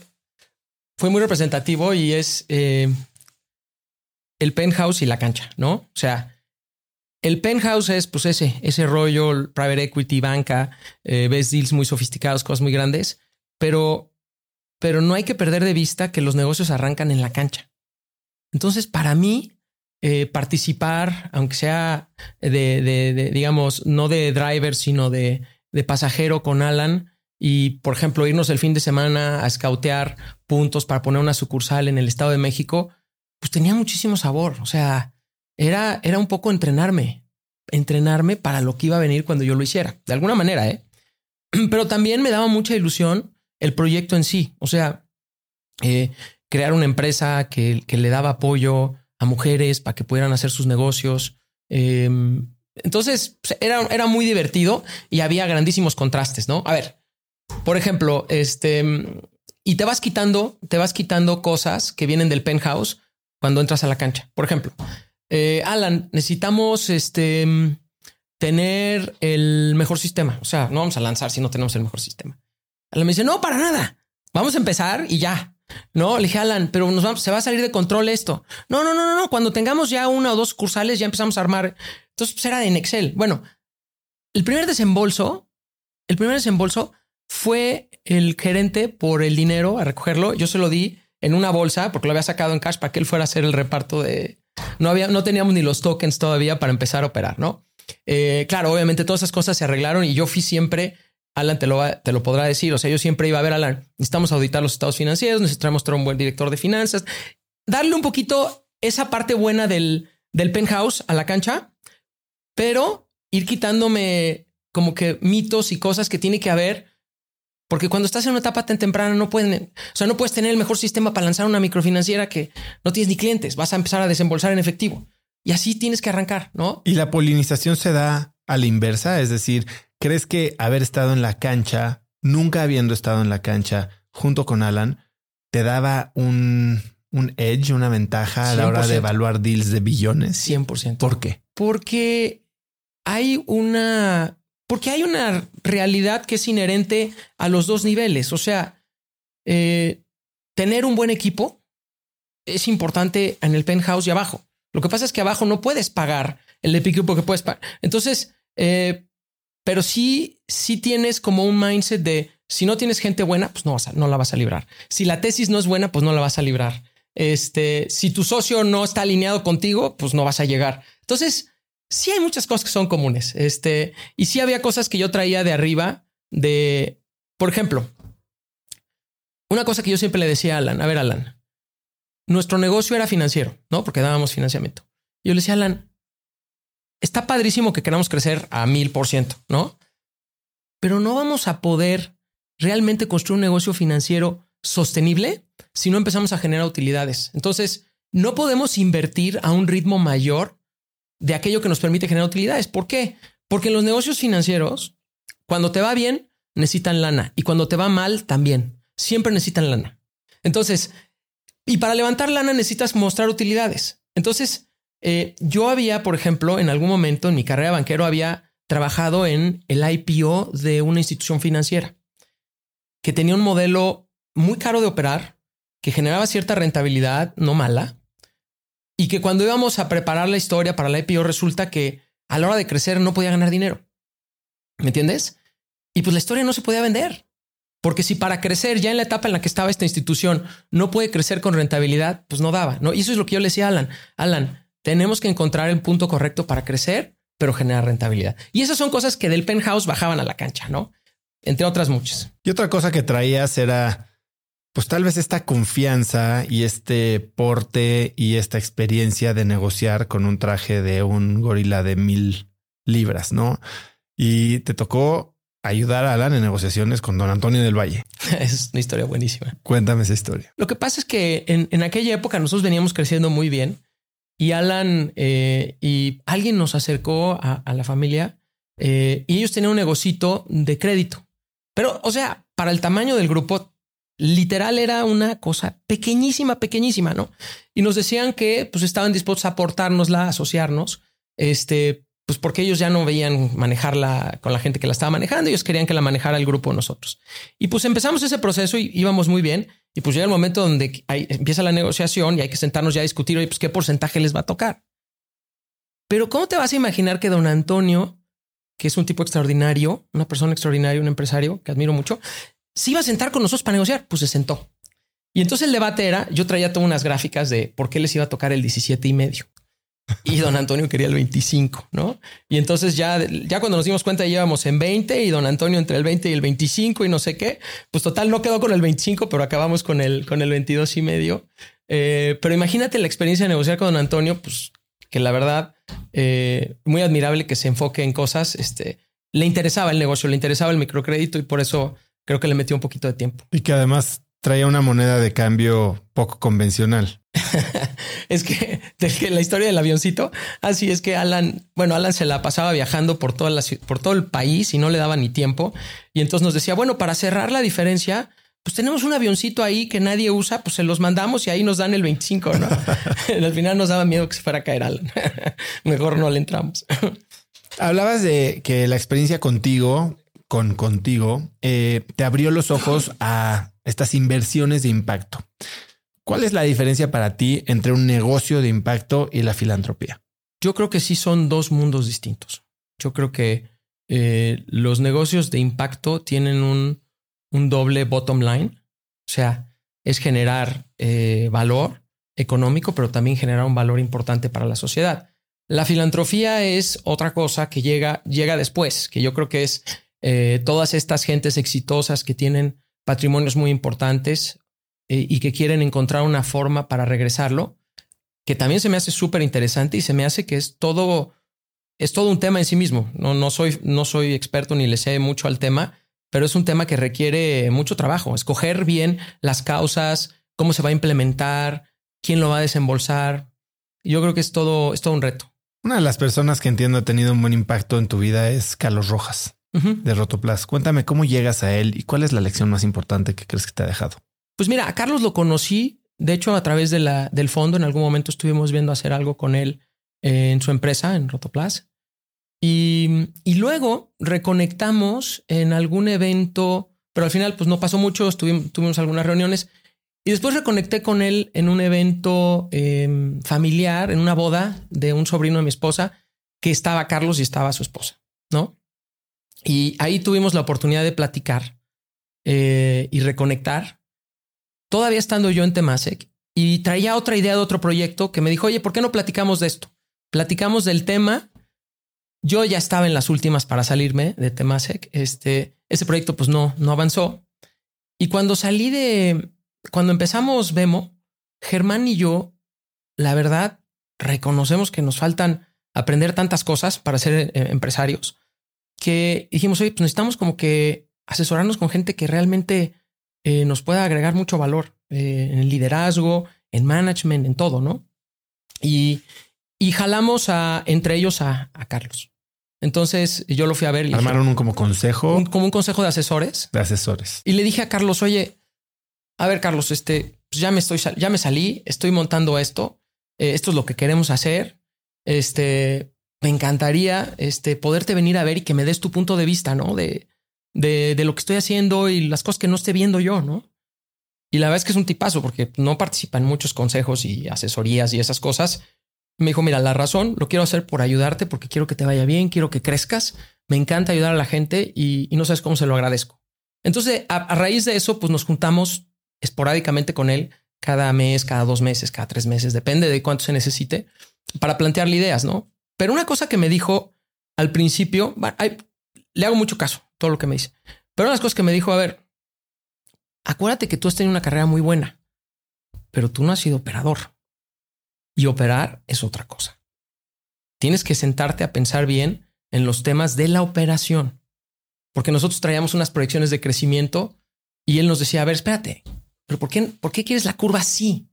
fue muy representativo y es eh, el penthouse y la cancha, ¿no? O sea, el penthouse es pues ese, ese rollo, private equity, banca, eh, ves deals muy sofisticados, cosas muy grandes, pero, pero no hay que perder de vista que los negocios arrancan en la cancha. Entonces, para mí, eh, participar, aunque sea de, de, de, digamos, no de driver, sino de, de pasajero con Alan, y, por ejemplo, irnos el fin de semana a escautear puntos para poner una sucursal en el Estado de México, pues tenía muchísimo sabor. O sea, era, era un poco entrenarme, entrenarme para lo que iba a venir cuando yo lo hiciera, de alguna manera, ¿eh? Pero también me daba mucha ilusión el proyecto en sí. O sea, eh, crear una empresa que, que, le daba apoyo a mujeres para que pudieran hacer sus negocios. Eh, entonces, era, era muy divertido y había grandísimos contrastes, ¿no? A ver, por ejemplo, este, y te vas quitando, te vas quitando cosas que vienen del penthouse cuando entras a la cancha. Por ejemplo, eh, Alan, necesitamos este, tener el mejor sistema. O sea, no vamos a lanzar si no tenemos el mejor sistema. Alan me dice, no, para nada. Vamos a empezar y ya. No, le dije, Alan, pero nos vamos, se va a salir de control esto. No, no, no, no, no. Cuando tengamos ya una o dos cursales, ya empezamos a armar. Entonces, pues era en Excel. Bueno, el primer desembolso, el primer desembolso fue el gerente por el dinero a recogerlo. Yo se lo di en una bolsa porque lo había sacado en cash para que él fuera a hacer el reparto de. No había, no teníamos ni los tokens todavía para empezar a operar, no? Eh, claro, obviamente todas esas cosas se arreglaron y yo fui siempre. Alan te lo, te lo podrá decir. O sea, yo siempre iba a ver a Alan. Necesitamos auditar los estados financieros, necesitamos tener un buen director de finanzas, darle un poquito esa parte buena del, del penthouse a la cancha, pero ir quitándome como que mitos y cosas que tiene que haber porque cuando estás en una etapa tan temprana no pueden, o sea, no puedes tener el mejor sistema para lanzar una microfinanciera que no tienes ni clientes, vas a empezar a desembolsar en efectivo. Y así tienes que arrancar, ¿no? Y la polinización se da a la inversa, es decir, ¿crees que haber estado en la cancha, nunca habiendo estado en la cancha junto con Alan, te daba un, un edge, una ventaja a la hora de 100%. evaluar deals de billones. 100%. ¿Por qué? Porque hay una, porque hay una realidad que es inherente a los dos niveles. O sea, eh, tener un buen equipo es importante en el penthouse y abajo. Lo que pasa es que abajo no puedes pagar el equipo que puedes pagar. Entonces, eh, pero sí, sí tienes como un mindset de si no tienes gente buena, pues no, vas a- no la vas a librar. Si la tesis no es buena, pues no la vas a librar. Este, si tu socio no está alineado contigo, pues no vas a llegar. Entonces, sí hay muchas cosas que son comunes. Este, y sí había cosas que yo traía de arriba de, por ejemplo, una cosa que yo siempre le decía a Alan, a ver, Alan, nuestro negocio era financiero, ¿no? Porque dábamos financiamiento. Yo le decía, Alan, está padrísimo que queramos crecer a mil por ciento, ¿no? Pero no vamos a poder realmente construir un negocio financiero sostenible si no empezamos a generar utilidades. Entonces, no podemos invertir a un ritmo mayor de aquello que nos permite generar utilidades. ¿Por qué? Porque en los negocios financieros, cuando te va bien, necesitan lana y cuando te va mal, también. Siempre necesitan lana. Entonces, y para levantar lana necesitas mostrar utilidades. Entonces, eh, yo había, por ejemplo, en algún momento en mi carrera banquero, había trabajado en el IPO de una institución financiera que tenía un modelo muy caro de operar, que generaba cierta rentabilidad, no mala, y que cuando íbamos a preparar la historia para la IPO resulta que a la hora de crecer no podía ganar dinero. ¿Me entiendes? Y pues la historia no se podía vender. Porque si para crecer ya en la etapa en la que estaba esta institución no puede crecer con rentabilidad, pues no daba. ¿no? Y eso es lo que yo le decía a Alan. Alan, tenemos que encontrar el punto correcto para crecer, pero generar rentabilidad. Y esas son cosas que del penthouse bajaban a la cancha, ¿no? Entre otras muchas. Y otra cosa que traías era, pues tal vez esta confianza y este porte y esta experiencia de negociar con un traje de un gorila de mil libras, ¿no? Y te tocó ayudar a Alan en negociaciones con don Antonio del Valle. es una historia buenísima. Cuéntame esa historia. Lo que pasa es que en, en aquella época nosotros veníamos creciendo muy bien y Alan eh, y alguien nos acercó a, a la familia eh, y ellos tenían un negocito de crédito. Pero, o sea, para el tamaño del grupo, literal era una cosa pequeñísima, pequeñísima, ¿no? Y nos decían que pues estaban dispuestos a aportárnosla, a asociarnos, este, pues porque ellos ya no veían manejarla con la gente que la estaba manejando, ellos querían que la manejara el grupo nosotros. Y pues empezamos ese proceso y íbamos muy bien. Y pues llega el momento donde empieza la negociación y hay que sentarnos ya a discutir, pues qué porcentaje les va a tocar. Pero ¿cómo te vas a imaginar que don Antonio, que es un tipo extraordinario, una persona extraordinaria, un empresario que admiro mucho, se iba a sentar con nosotros para negociar? Pues se sentó. Y entonces el debate era, yo traía todas unas gráficas de por qué les iba a tocar el 17 y medio. Y don Antonio quería el 25, ¿no? Y entonces ya, ya cuando nos dimos cuenta ya íbamos en 20 y don Antonio entre el 20 y el 25 y no sé qué, pues total no quedó con el 25, pero acabamos con el, con el 22 y medio. Eh, pero imagínate la experiencia de negociar con don Antonio, pues que la verdad, eh, muy admirable que se enfoque en cosas, este, le interesaba el negocio, le interesaba el microcrédito y por eso creo que le metió un poquito de tiempo. Y que además traía una moneda de cambio poco convencional. es que, de que la historia del avioncito, así es que Alan, bueno, Alan se la pasaba viajando por, toda la, por todo el país y no le daba ni tiempo. Y entonces nos decía, bueno, para cerrar la diferencia, pues tenemos un avioncito ahí que nadie usa, pues se los mandamos y ahí nos dan el 25, ¿no? Al final nos daba miedo que se fuera a caer Alan. Mejor no le entramos. Hablabas de que la experiencia contigo, con contigo, eh, te abrió los ojos a estas inversiones de impacto. ¿Cuál es la diferencia para ti entre un negocio de impacto y la filantropía? Yo creo que sí son dos mundos distintos. Yo creo que eh, los negocios de impacto tienen un, un doble bottom line. O sea, es generar eh, valor económico, pero también generar un valor importante para la sociedad. La filantropía es otra cosa que llega, llega después, que yo creo que es eh, todas estas gentes exitosas que tienen patrimonios muy importantes eh, y que quieren encontrar una forma para regresarlo que también se me hace súper interesante y se me hace que es todo, es todo un tema en sí mismo. No, no, soy, no soy experto ni le sé mucho al tema, pero es un tema que requiere mucho trabajo. Escoger bien las causas, cómo se va a implementar, quién lo va a desembolsar. Yo creo que es todo, es todo un reto. Una de las personas que entiendo ha tenido un buen impacto en tu vida es Carlos Rojas De Rotoplas. Cuéntame cómo llegas a él y cuál es la lección más importante que crees que te ha dejado. Pues mira, a Carlos lo conocí, de hecho, a través de la, del fondo. En algún momento estuvimos viendo hacer algo con él eh, en su empresa, en Rotoplas. Y, y, luego reconectamos en algún evento, pero al final pues no pasó mucho, tuvimos, tuvimos algunas reuniones y después reconecté con él en un evento eh, familiar, en una boda de un sobrino de mi esposa, que estaba Carlos y estaba su esposa, ¿no? Y ahí tuvimos la oportunidad de platicar eh, y reconectar, todavía estando yo en Temasek, y traía otra idea de otro proyecto que me dijo, oye, ¿por qué no platicamos de esto? Platicamos del tema. Yo ya estaba en las últimas para salirme de Temasek. Este, ese proyecto pues no, no avanzó. Y cuando salí de, cuando empezamos Vemo, Germán y yo, la verdad, reconocemos que nos faltan aprender tantas cosas para ser eh, empresarios que dijimos, oye, pues necesitamos como que asesorarnos con gente que realmente eh, nos pueda agregar mucho valor eh, en el liderazgo, en management, en todo, ¿no? Y, y jalamos a, entre ellos a, a, Carlos. Entonces yo lo fui a ver. Armaron un como consejo. como un consejo de asesores. De asesores. Y le dije a Carlos, oye, a ver, Carlos, este, pues ya me estoy, ya me salí, estoy montando esto, eh, esto es lo que queremos hacer. Este, me encantaría, este, poderte venir a ver y que me des tu punto de vista, ¿no? De, de, de lo que estoy haciendo y las cosas que no esté viendo yo, ¿no? Y la verdad es que es un tipazo porque no participa en muchos consejos y asesorías y esas cosas. Me dijo, mira, la razón lo quiero hacer por ayudarte porque quiero que te vaya bien, quiero que crezcas. Me encanta ayudar a la gente y, no sabes cómo se lo agradezco. Entonces, a, a, raíz de eso, pues nos juntamos esporádicamente con él cada mes, cada dos meses, cada tres meses, depende de cuánto se necesite para plantearle ideas, ¿no? Pero una cosa que me dijo al principio, le hago mucho caso, todo lo que me dice, pero una de las cosas que me dijo, a ver, acuérdate que tú has tenido una carrera muy buena, pero tú no has sido operador. Y operar es otra cosa. Tienes que sentarte a pensar bien en los temas de la operación, porque nosotros traíamos unas proyecciones de crecimiento y él nos decía, a ver, espérate, pero ¿por qué, ¿por qué quieres la curva así?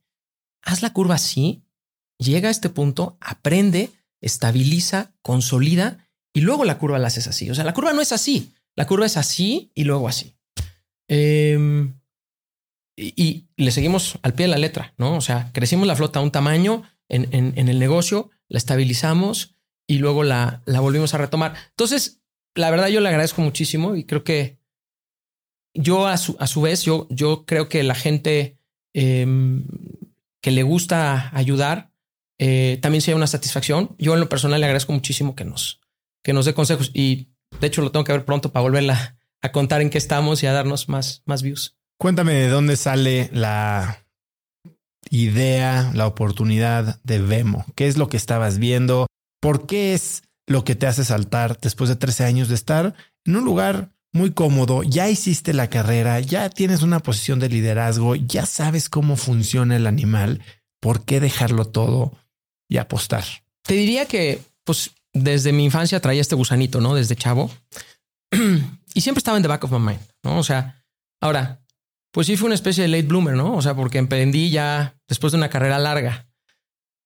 Haz la curva así, llega a este punto, aprende, estabiliza, consolida y luego la curva la haces así. O sea, la curva no es así, la curva es así y luego así. Eh, y, le seguimos al pie de la letra, ¿no? O sea, crecimos la flota a un tamaño en, en, el negocio, la estabilizamos y luego la, la volvimos a retomar. Entonces, la verdad yo le agradezco muchísimo y creo que yo a su, a su vez, yo, yo creo que la gente eh, que le gusta ayudar eh, también sea una satisfacción. Yo en lo personal le agradezco muchísimo que nos, que nos dé consejos y de hecho lo tengo que ver pronto para volverla a contar en qué estamos y a darnos más, más views. Cuéntame de dónde sale la idea, la oportunidad de Vemo. ¿Qué es lo que estabas viendo? ¿Por qué es lo que te hace saltar después de 13 años de estar en un lugar muy cómodo, ya hiciste la carrera, ya tienes una posición de liderazgo, ya sabes cómo funciona el animal, ¿por qué dejarlo todo y apostar? Te diría que, pues, desde mi infancia traía este gusanito, ¿no? Desde chavo. y siempre estaba en the back of my mind, ¿no? O sea, ahora, pues sí fue una especie de late bloomer, ¿no? O sea, porque emprendí ya después de una carrera larga.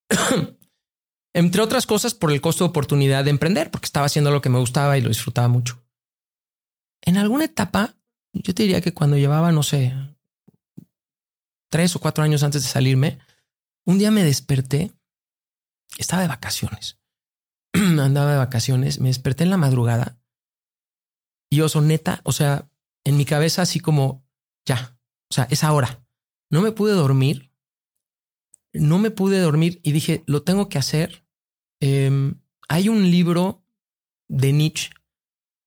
Entre otras cosas por el costo de oportunidad de emprender, porque estaba haciendo lo que me gustaba y lo disfrutaba mucho. En alguna etapa, yo te diría que cuando llevaba, no sé, tres o cuatro años antes de salirme, un día me desperté, estaba de vacaciones, andaba de vacaciones, me desperté en la madrugada y yo neta, o sea, en mi cabeza así como, ya, o sea, es ahora. No me pude dormir, no me pude dormir y dije, lo tengo que hacer. Eh, hay un libro de Nietzsche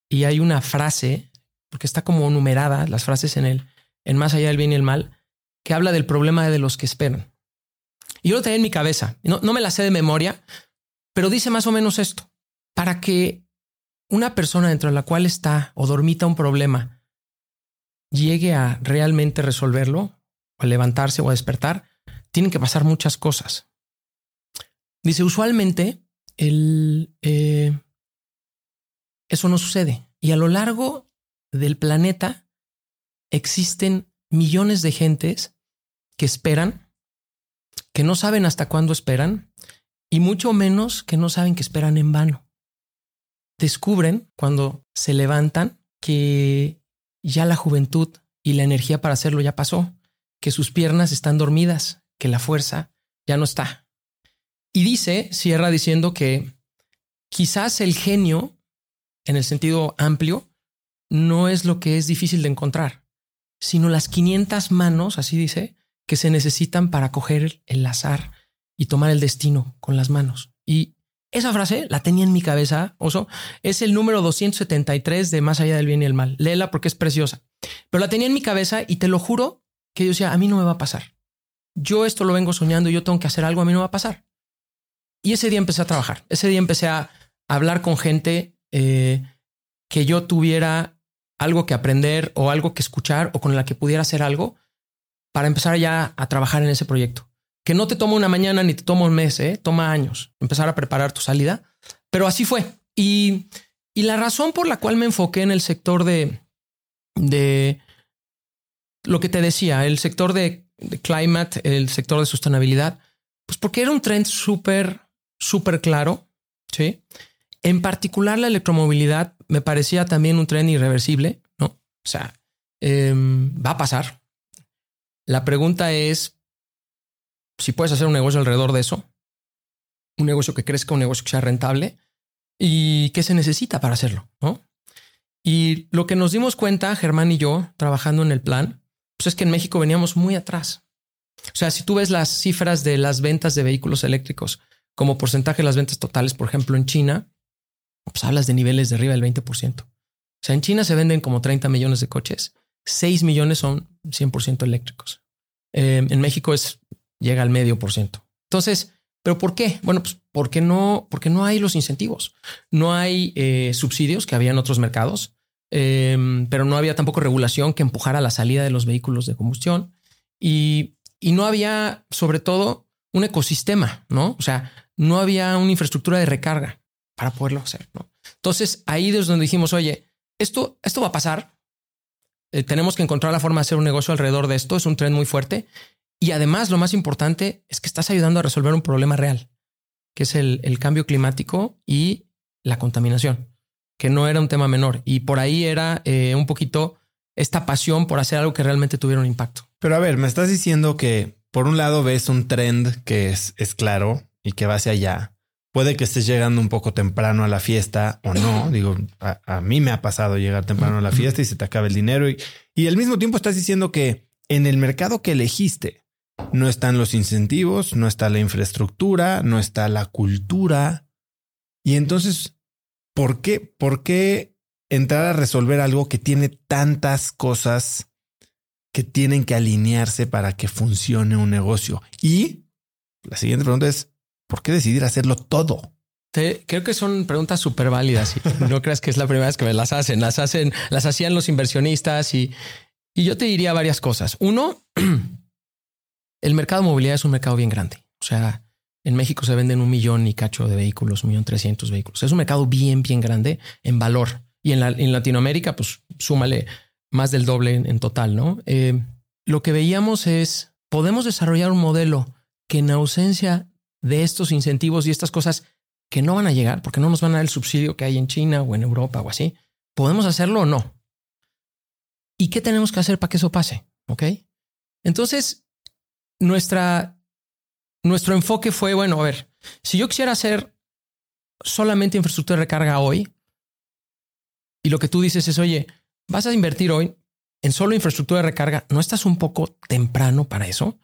y hay una frase, porque está como numerada las frases en el en Más allá del bien y el mal, que habla del problema de los que esperan. Y yo lo tenía en mi cabeza, no, no me la sé de memoria, pero dice más o menos esto. Para que una persona dentro de la cual está o dormita un problema llegue a realmente resolverlo, o a levantarse o a despertar, tienen que pasar muchas cosas. Dice, usualmente el, eh, eso no sucede. Y a lo largo del planeta existen millones de gentes que esperan, que no saben hasta cuándo esperan, y mucho menos que no saben que esperan en vano. Descubren cuando se levantan que ya la juventud y la energía para hacerlo ya pasó que sus piernas están dormidas, que la fuerza ya no está. Y dice, cierra diciendo que quizás el genio, en el sentido amplio, no es lo que es difícil de encontrar, sino las 500 manos, así dice, que se necesitan para coger el azar y tomar el destino con las manos. Y esa frase la tenía en mi cabeza, oso. Es el número 273 de Más allá del bien y el mal. Léela porque es preciosa. Pero la tenía en mi cabeza y te lo juro que yo decía, a mí no me va a pasar. Yo esto lo vengo soñando, yo tengo que hacer algo, a mí no va a pasar. Y ese día empecé a trabajar. Ese día empecé a hablar con gente eh, que yo tuviera algo que aprender o algo que escuchar o con la que pudiera hacer algo para empezar ya a trabajar en ese proyecto. Que no te toma una mañana ni te toma un mes, ¿eh? toma años empezar a preparar tu salida. Pero así fue. Y, y la razón por la cual me enfoqué en el sector de, de lo que te decía, el sector de, climate, el sector de sostenibilidad, pues porque era un trend súper, súper claro. Sí. En particular, la electromovilidad me parecía también un tren irreversible, ¿no? O sea, em, va a pasar. La pregunta es si puedes hacer un negocio alrededor de eso, un negocio que crezca, un negocio que sea rentable y qué se necesita para hacerlo, ¿no? Y lo que nos dimos cuenta, Germán y yo, trabajando en el plan, pues es que en México veníamos muy atrás. O sea, si tú ves las cifras de las ventas de vehículos eléctricos como porcentaje de las ventas totales, por ejemplo, en China, pues hablas de niveles de arriba del 20%. O sea, en China se venden como 30 millones de coches, 6 millones son 100% eléctricos. Eh, en México es, llega al medio por ciento. Entonces, ¿pero por qué? Bueno, pues porque no, porque no hay los incentivos. No hay eh, subsidios que había en otros mercados, eh, pero no había tampoco regulación que empujara la salida de los vehículos de combustión y, y no había, sobre todo, un ecosistema, ¿no? O sea, no había una infraestructura de recarga para poderlo hacer. Entonces ahí es donde dijimos, oye, esto, esto va a pasar. Eh, tenemos que encontrar la forma de hacer un negocio alrededor de esto. Es un tren muy fuerte. Y además, lo más importante es que estás ayudando a resolver un problema real, que es el, cambio climático y la contaminación, que no era un tema menor. Y por ahí era eh, un poquito esta pasión por hacer algo que realmente tuviera un impacto. Pero a ver, me estás diciendo que por un lado ves un trend que es claro y que va hacia allá, Puede que estés llegando un poco temprano a la fiesta o no. Digo, a, mí me ha pasado llegar temprano a la fiesta y se te acaba el dinero. Y, y al mismo tiempo estás diciendo que en el mercado que elegiste no están los incentivos, no está la infraestructura, no está la cultura. Y entonces, ¿por qué, por qué entrar a resolver algo que tiene tantas cosas que tienen que alinearse para que funcione un negocio? Y la siguiente pregunta es, ¿por qué decidir hacerlo todo? creo que son preguntas súper válidas. no creas que es la primera vez que me las hacen. Las hacen, las hacían los inversionistas y, y yo te diría varias cosas. Uno, el mercado de movilidad es un mercado bien grande. O sea, en México se venden un millón y cacho de vehículos, un millón trescientos vehículos. Es un mercado bien, bien grande en valor. Y en, la, en Latinoamérica, pues súmale más del doble en, total, ¿no? Eh, lo que veíamos es, podemos desarrollar un modelo que en ausencia de estos incentivos y estas cosas que no van a llegar porque no nos van a dar el subsidio que hay en China o en Europa o así, ¿podemos hacerlo o no? ¿Y qué tenemos que hacer para que eso pase? ¿Ok? Entonces, nuestra, nuestro enfoque fue, bueno, a ver, si yo quisiera hacer solamente infraestructura de recarga hoy, y lo que tú dices es, oye, vas a invertir hoy en solo infraestructura de recarga, ¿no estás un poco temprano para eso?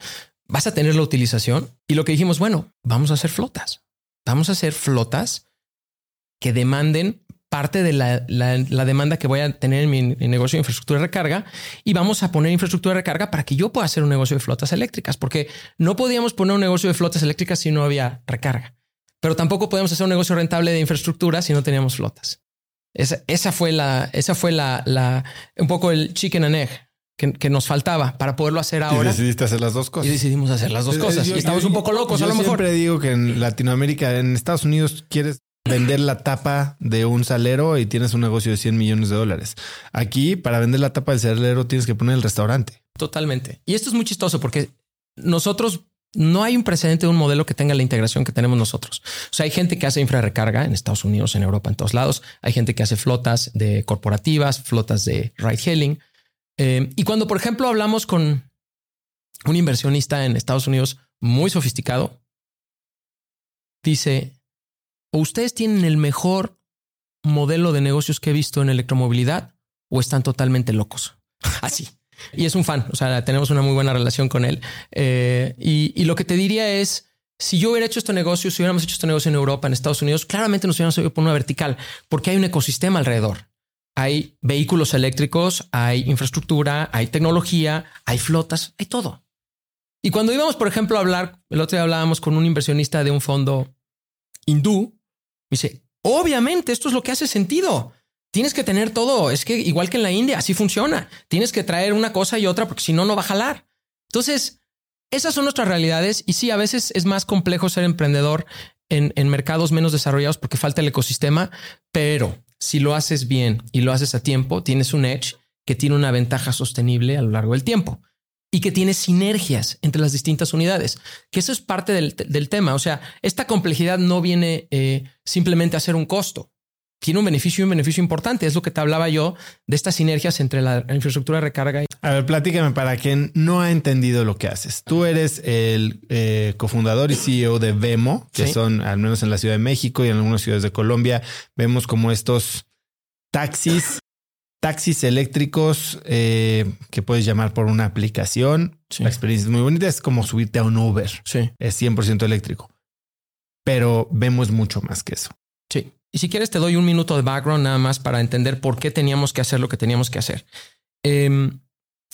Vas a tener la utilización. Y lo que dijimos, bueno, vamos a hacer flotas. Vamos a hacer flotas que demanden parte de la, demanda que voy a tener en mi, negocio de infraestructura de recarga y vamos a poner infraestructura de recarga para que yo pueda hacer un negocio de flotas eléctricas, porque no podíamos poner un negocio de flotas eléctricas si no había recarga, pero tampoco podemos hacer un negocio rentable de infraestructura si no teníamos flotas. Esa, esa fue la, esa fue la, la, un poco el chicken and egg que, nos faltaba para poderlo hacer ahora. Y decidiste hacer las dos cosas. Y decidimos hacer las dos cosas. y estamos un poco locos, a lo mejor. Siempre digo que en Latinoamérica, en Estados Unidos, quieres vender la tapa de un salero y tienes un negocio de 100 millones de dólares. Aquí, para vender la tapa del salero, tienes que poner el restaurante. Totalmente. Y esto es muy chistoso porque nosotros no hay un precedente de un modelo que tenga la integración que tenemos nosotros. O sea, hay gente que hace infra recarga en Estados Unidos, en Europa, en todos lados. Hay gente que hace flotas de corporativas, flotas de ride hailing. Eh, y cuando, por ejemplo, hablamos con, un inversionista en Estados Unidos muy sofisticado dice, o ustedes tienen el mejor modelo de negocios que he visto en electromovilidad o están totalmente locos. Así. Y es un fan, o sea, tenemos una muy buena relación con él. Eh, y, lo que te diría es, si yo hubiera hecho este negocio, si hubiéramos hecho este negocio en Europa, en Estados Unidos, claramente nos hubiéramos ido por una vertical, porque hay un ecosistema alrededor. Hay vehículos eléctricos, hay infraestructura, hay tecnología, hay flotas, hay todo. Y cuando íbamos, por ejemplo, a hablar, el otro día hablábamos con un inversionista de un fondo hindú, me dice, obviamente esto es lo que hace sentido. Tienes que tener todo. Es que igual que en la India, así funciona. Tienes que traer una cosa y otra porque si no, no va a jalar. Entonces, esas son nuestras realidades y sí, a veces es más complejo ser emprendedor en, en mercados menos desarrollados porque falta el ecosistema, pero si lo haces bien y lo haces a tiempo, tienes un edge que tiene una ventaja sostenible a lo largo del tiempo y que tiene sinergias entre las distintas unidades, que eso es parte del, tema. O sea, esta complejidad no viene eh, simplemente a ser un costo, tiene un beneficio y un beneficio importante. Es lo que te hablaba yo de estas sinergias entre la infraestructura de recarga. Y... A ver, platícame para quien no ha entendido lo que haces. Tú eres el eh, cofundador y CEO de Vemo, que son al menos en la Ciudad de México y en algunas ciudades de Colombia, vemos como estos taxis taxis eléctricos eh, que puedes llamar por una aplicación. La experiencia es muy bonita. Es como subirte a un Uber. Sí. Es 100% eléctrico. Pero vemos mucho más que eso. Sí. Y si quieres, te doy un minuto de background nada más para entender por qué teníamos que hacer lo que teníamos que hacer. Em,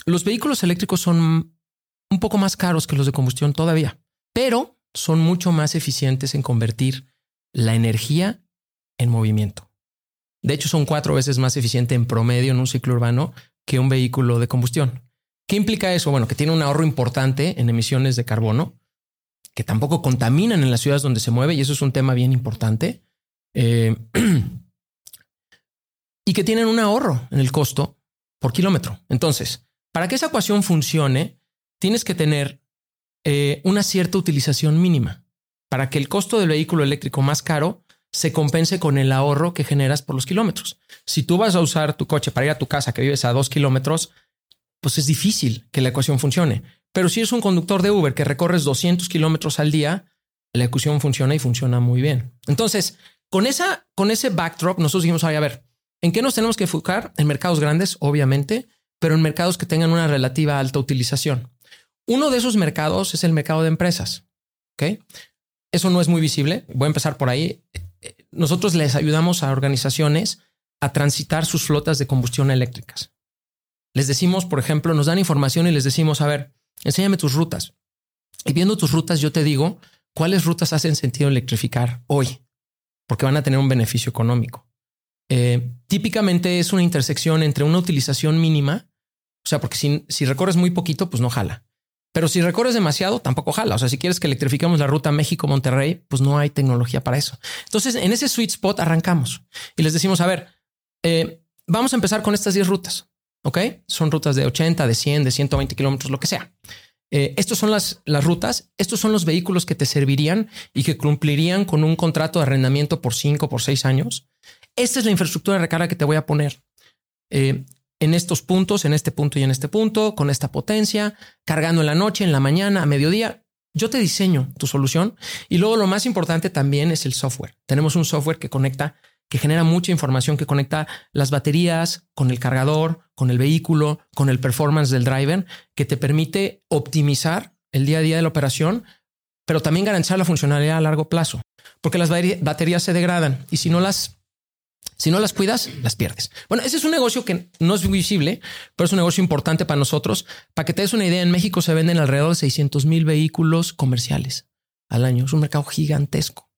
los vehículos eléctricos son un poco más caros que los de combustión todavía, pero son mucho más eficientes en convertir la energía en movimiento. De hecho, son cuatro veces más eficiente en promedio en un ciclo urbano que un vehículo de combustión. ¿Qué implica eso? Bueno, que tiene un ahorro importante en emisiones de carbono, que tampoco contaminan en las ciudades donde se mueve, y eso es un tema bien importante. Eh, y que tienen un ahorro en el costo por kilómetro. Entonces, para que esa ecuación funcione, tienes que tener eh, una cierta utilización mínima para que el costo del vehículo eléctrico más caro se compense con el ahorro que generas por los kilómetros. Si tú vas a usar tu coche para ir a tu casa que vives a dos kilómetros, pues es difícil que la ecuación funcione. Pero si eres un conductor de Uber que recorres 200 kilómetros al día, la ecuación funciona y funciona muy bien. Entonces, con, esa, con ese backdrop, nosotros dijimos, a ver, ¿en qué nos tenemos que enfocar? En mercados grandes, obviamente, pero en mercados que tengan una relativa alta utilización. Uno de esos mercados es el mercado de empresas. ¿ok? Eso no es muy visible. Voy a empezar por ahí nosotros les ayudamos a organizaciones a transitar sus flotas de combustión eléctricas. Les decimos, por ejemplo, nos dan información y les decimos, a ver, enséñame tus rutas. Y viendo tus rutas, yo te digo cuáles rutas hacen sentido electrificar hoy, porque van a tener un beneficio económico. Eh, típicamente es una intersección entre una utilización mínima, o sea, porque si, si recorres muy poquito, pues no jala. Pero si recorres demasiado, tampoco jala. O sea, si quieres que electrifiquemos la ruta México-Monterrey, pues no hay tecnología para eso. Entonces, en ese sweet spot arrancamos y les decimos, a ver, eh, vamos a empezar con estas 10 rutas. Ok, son rutas de 80, de 100, de 120 kilómetros, lo que sea. Eh, estas son las, las rutas, estos son los vehículos que te servirían y que cumplirían con un contrato de arrendamiento por 5, por 6 años. Esta es la infraestructura de recarga que te voy a poner. Eh, en estos puntos, en este punto y en este punto, con esta potencia, cargando en la noche, en la mañana, a mediodía. Yo te diseño tu solución y luego lo más importante también es el software. Tenemos un software que conecta, que genera mucha información, que conecta las baterías con el cargador, con el vehículo, con el performance del driver, que te permite optimizar el día a día de la operación, pero también garantizar la funcionalidad a largo plazo, porque las baterías se degradan y si no las si no las cuidas, las pierdes. Bueno, ese es un negocio que no es visible, pero es un negocio importante para nosotros. Para que te des una idea, en México se venden alrededor de 600 mil vehículos comerciales al año. Es un mercado gigantesco.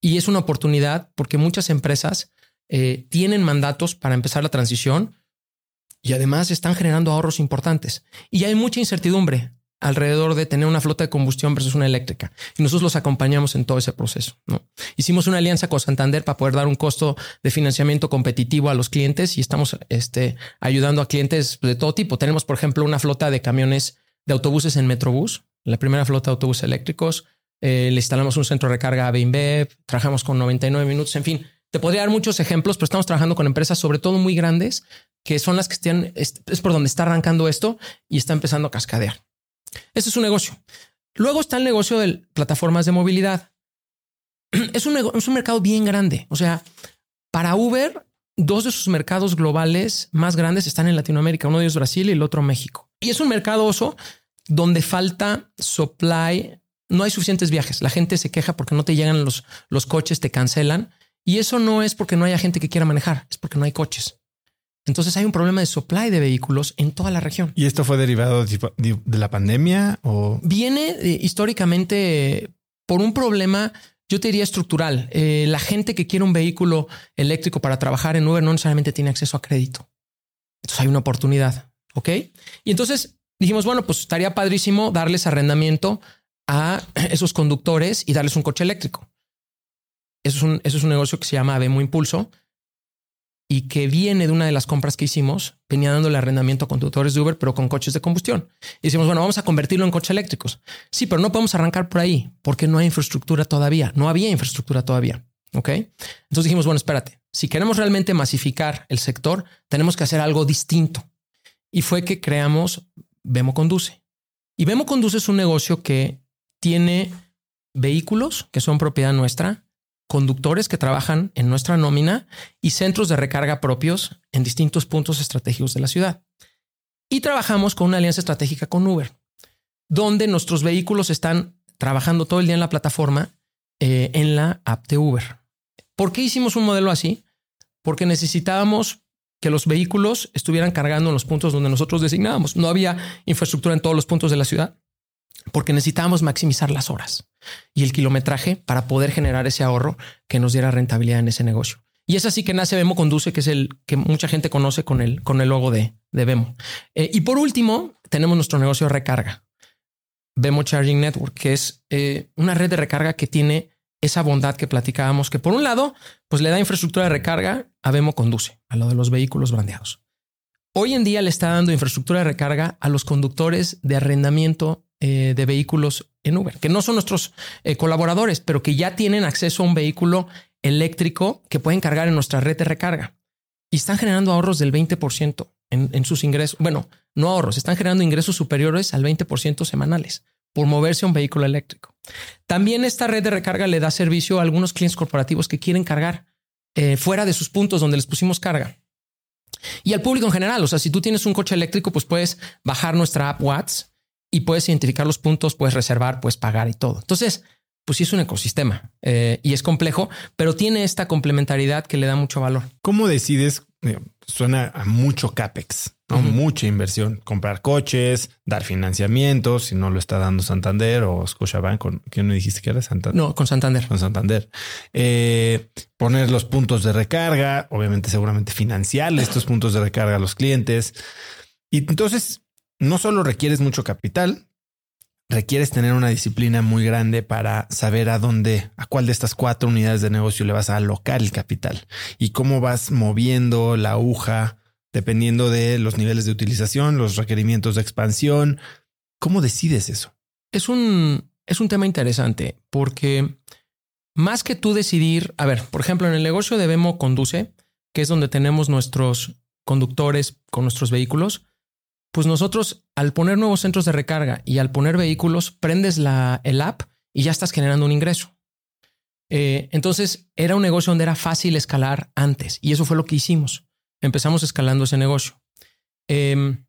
Y es una oportunidad porque muchas empresas eh, tienen mandatos para empezar la transición y además están generando ahorros importantes. Y hay mucha incertidumbre alrededor de tener una flota de combustión versus una eléctrica. Y nosotros los acompañamos en todo ese proceso. ¿no? Hicimos una alianza con Santander para poder dar un costo de financiamiento competitivo a los clientes y estamos este, ayudando a clientes de todo tipo. Tenemos, por ejemplo, una flota de camiones de autobuses en Metrobús, la primera flota de autobuses eléctricos. Eh, le instalamos un centro de recarga a BIMBEP, trabajamos con 99 minutos, en fin. Te podría dar muchos ejemplos, pero estamos trabajando con empresas, sobre todo muy grandes, que son las que están, es por donde está arrancando esto y está empezando a cascadear. Ese es un negocio. Luego está el negocio de plataformas de movilidad. Es un, es un mercado bien grande. O sea, para Uber, dos de sus mercados globales más grandes están en Latinoamérica. Uno de ellos Brasil y el otro México. Y es un mercado donde falta supply. No hay suficientes viajes. La gente se queja porque no te llegan los, los coches, te cancelan. Y eso no es porque no haya gente que quiera manejar, es porque no hay coches. Entonces hay un problema de supply de vehículos en toda la región. ¿Y esto fue derivado de la pandemia o viene eh, históricamente por un problema? Yo te diría estructural. Eh, la gente que quiere un vehículo eléctrico para trabajar en Uber no necesariamente tiene acceso a crédito. Entonces hay una oportunidad. Ok. Y entonces dijimos, bueno, pues estaría padrísimo darles arrendamiento a esos conductores y darles un coche eléctrico. Eso es un, eso es un negocio que se llama Avemo Impulso y que viene de una de las compras que hicimos, venía dándole arrendamiento a conductores de Uber, pero con coches de combustión. Y decimos, bueno, vamos a convertirlo en coches eléctricos. Sí, pero no podemos arrancar por ahí porque no hay infraestructura todavía. No había infraestructura todavía. Ok. Entonces dijimos, bueno, espérate, si queremos realmente masificar el sector, tenemos que hacer algo distinto. Y fue que creamos Vemo Conduce. Y Vemo Conduce es un negocio que tiene vehículos que son propiedad nuestra, conductores que trabajan en nuestra nómina y centros de recarga propios en distintos puntos estratégicos de la ciudad. Y trabajamos con una alianza estratégica con Uber, donde nuestros vehículos están trabajando todo el día en la plataforma eh, en la app de Uber. ¿Por qué hicimos un modelo así? Porque necesitábamos que los vehículos estuvieran cargando en los puntos donde nosotros designábamos. No había infraestructura en todos los puntos de la ciudad porque necesitábamos maximizar las horas y el kilometraje para poder generar ese ahorro que nos diera rentabilidad en ese negocio. Y es así que nace Vemo Conduce, que es el que mucha gente conoce con el, con el logo de, Vemo. Eh, y por último, tenemos nuestro negocio de recarga, Vemo Charging Network, que es eh, una red de recarga que tiene esa bondad que platicábamos, que por un lado, pues le da infraestructura de recarga a Vemo Conduce, a lo de los vehículos brandeados. Hoy en día le está dando infraestructura de recarga a los conductores de arrendamiento eh, de vehículos en Uber, que no son nuestros eh, colaboradores, pero que ya tienen acceso a un vehículo eléctrico que pueden cargar en nuestra red de recarga. Y están generando ahorros del 20% en, en sus ingresos. Bueno, no ahorros, están generando ingresos superiores al 20% semanales por moverse a un vehículo eléctrico. También esta red de recarga le da servicio a algunos clientes corporativos que quieren cargar eh, fuera de sus puntos donde les pusimos carga. Y al público en general, o sea, si tú tienes un coche eléctrico, pues puedes bajar nuestra app Watts y puedes identificar los puntos, puedes reservar, puedes pagar y todo. Entonces, pues sí es un ecosistema eh, y es complejo, pero tiene esta complementariedad que le da mucho valor. ¿Cómo decides? Suena a mucho CAPEX, ¿no? mucha inversión, comprar coches, dar financiamientos, si no lo está dando Santander o Scotiabank, con ¿quién me dijiste que era Santander? No, con Santander. Con Santander. Eh, poner los puntos de recarga, obviamente seguramente financiar estos puntos de recarga a los clientes. Y entonces no solo requieres mucho capital, requieres tener una disciplina muy grande para saber a dónde, a cuál de estas cuatro unidades de negocio le vas a alocar el capital y cómo vas moviendo la aguja dependiendo de los niveles de utilización, los requerimientos de expansión. ¿Cómo decides eso? Es un, es un tema interesante porque más que tú decidir, a ver, por ejemplo, en el negocio de Vemo Conduce, que es donde tenemos nuestros conductores con nuestros vehículos, pues nosotros al poner nuevos centros de recarga y al poner vehículos, prendes la, el app y ya estás generando un ingreso. Eh, entonces era un negocio donde era fácil escalar antes y eso fue lo que hicimos. Empezamos escalando ese negocio. Em,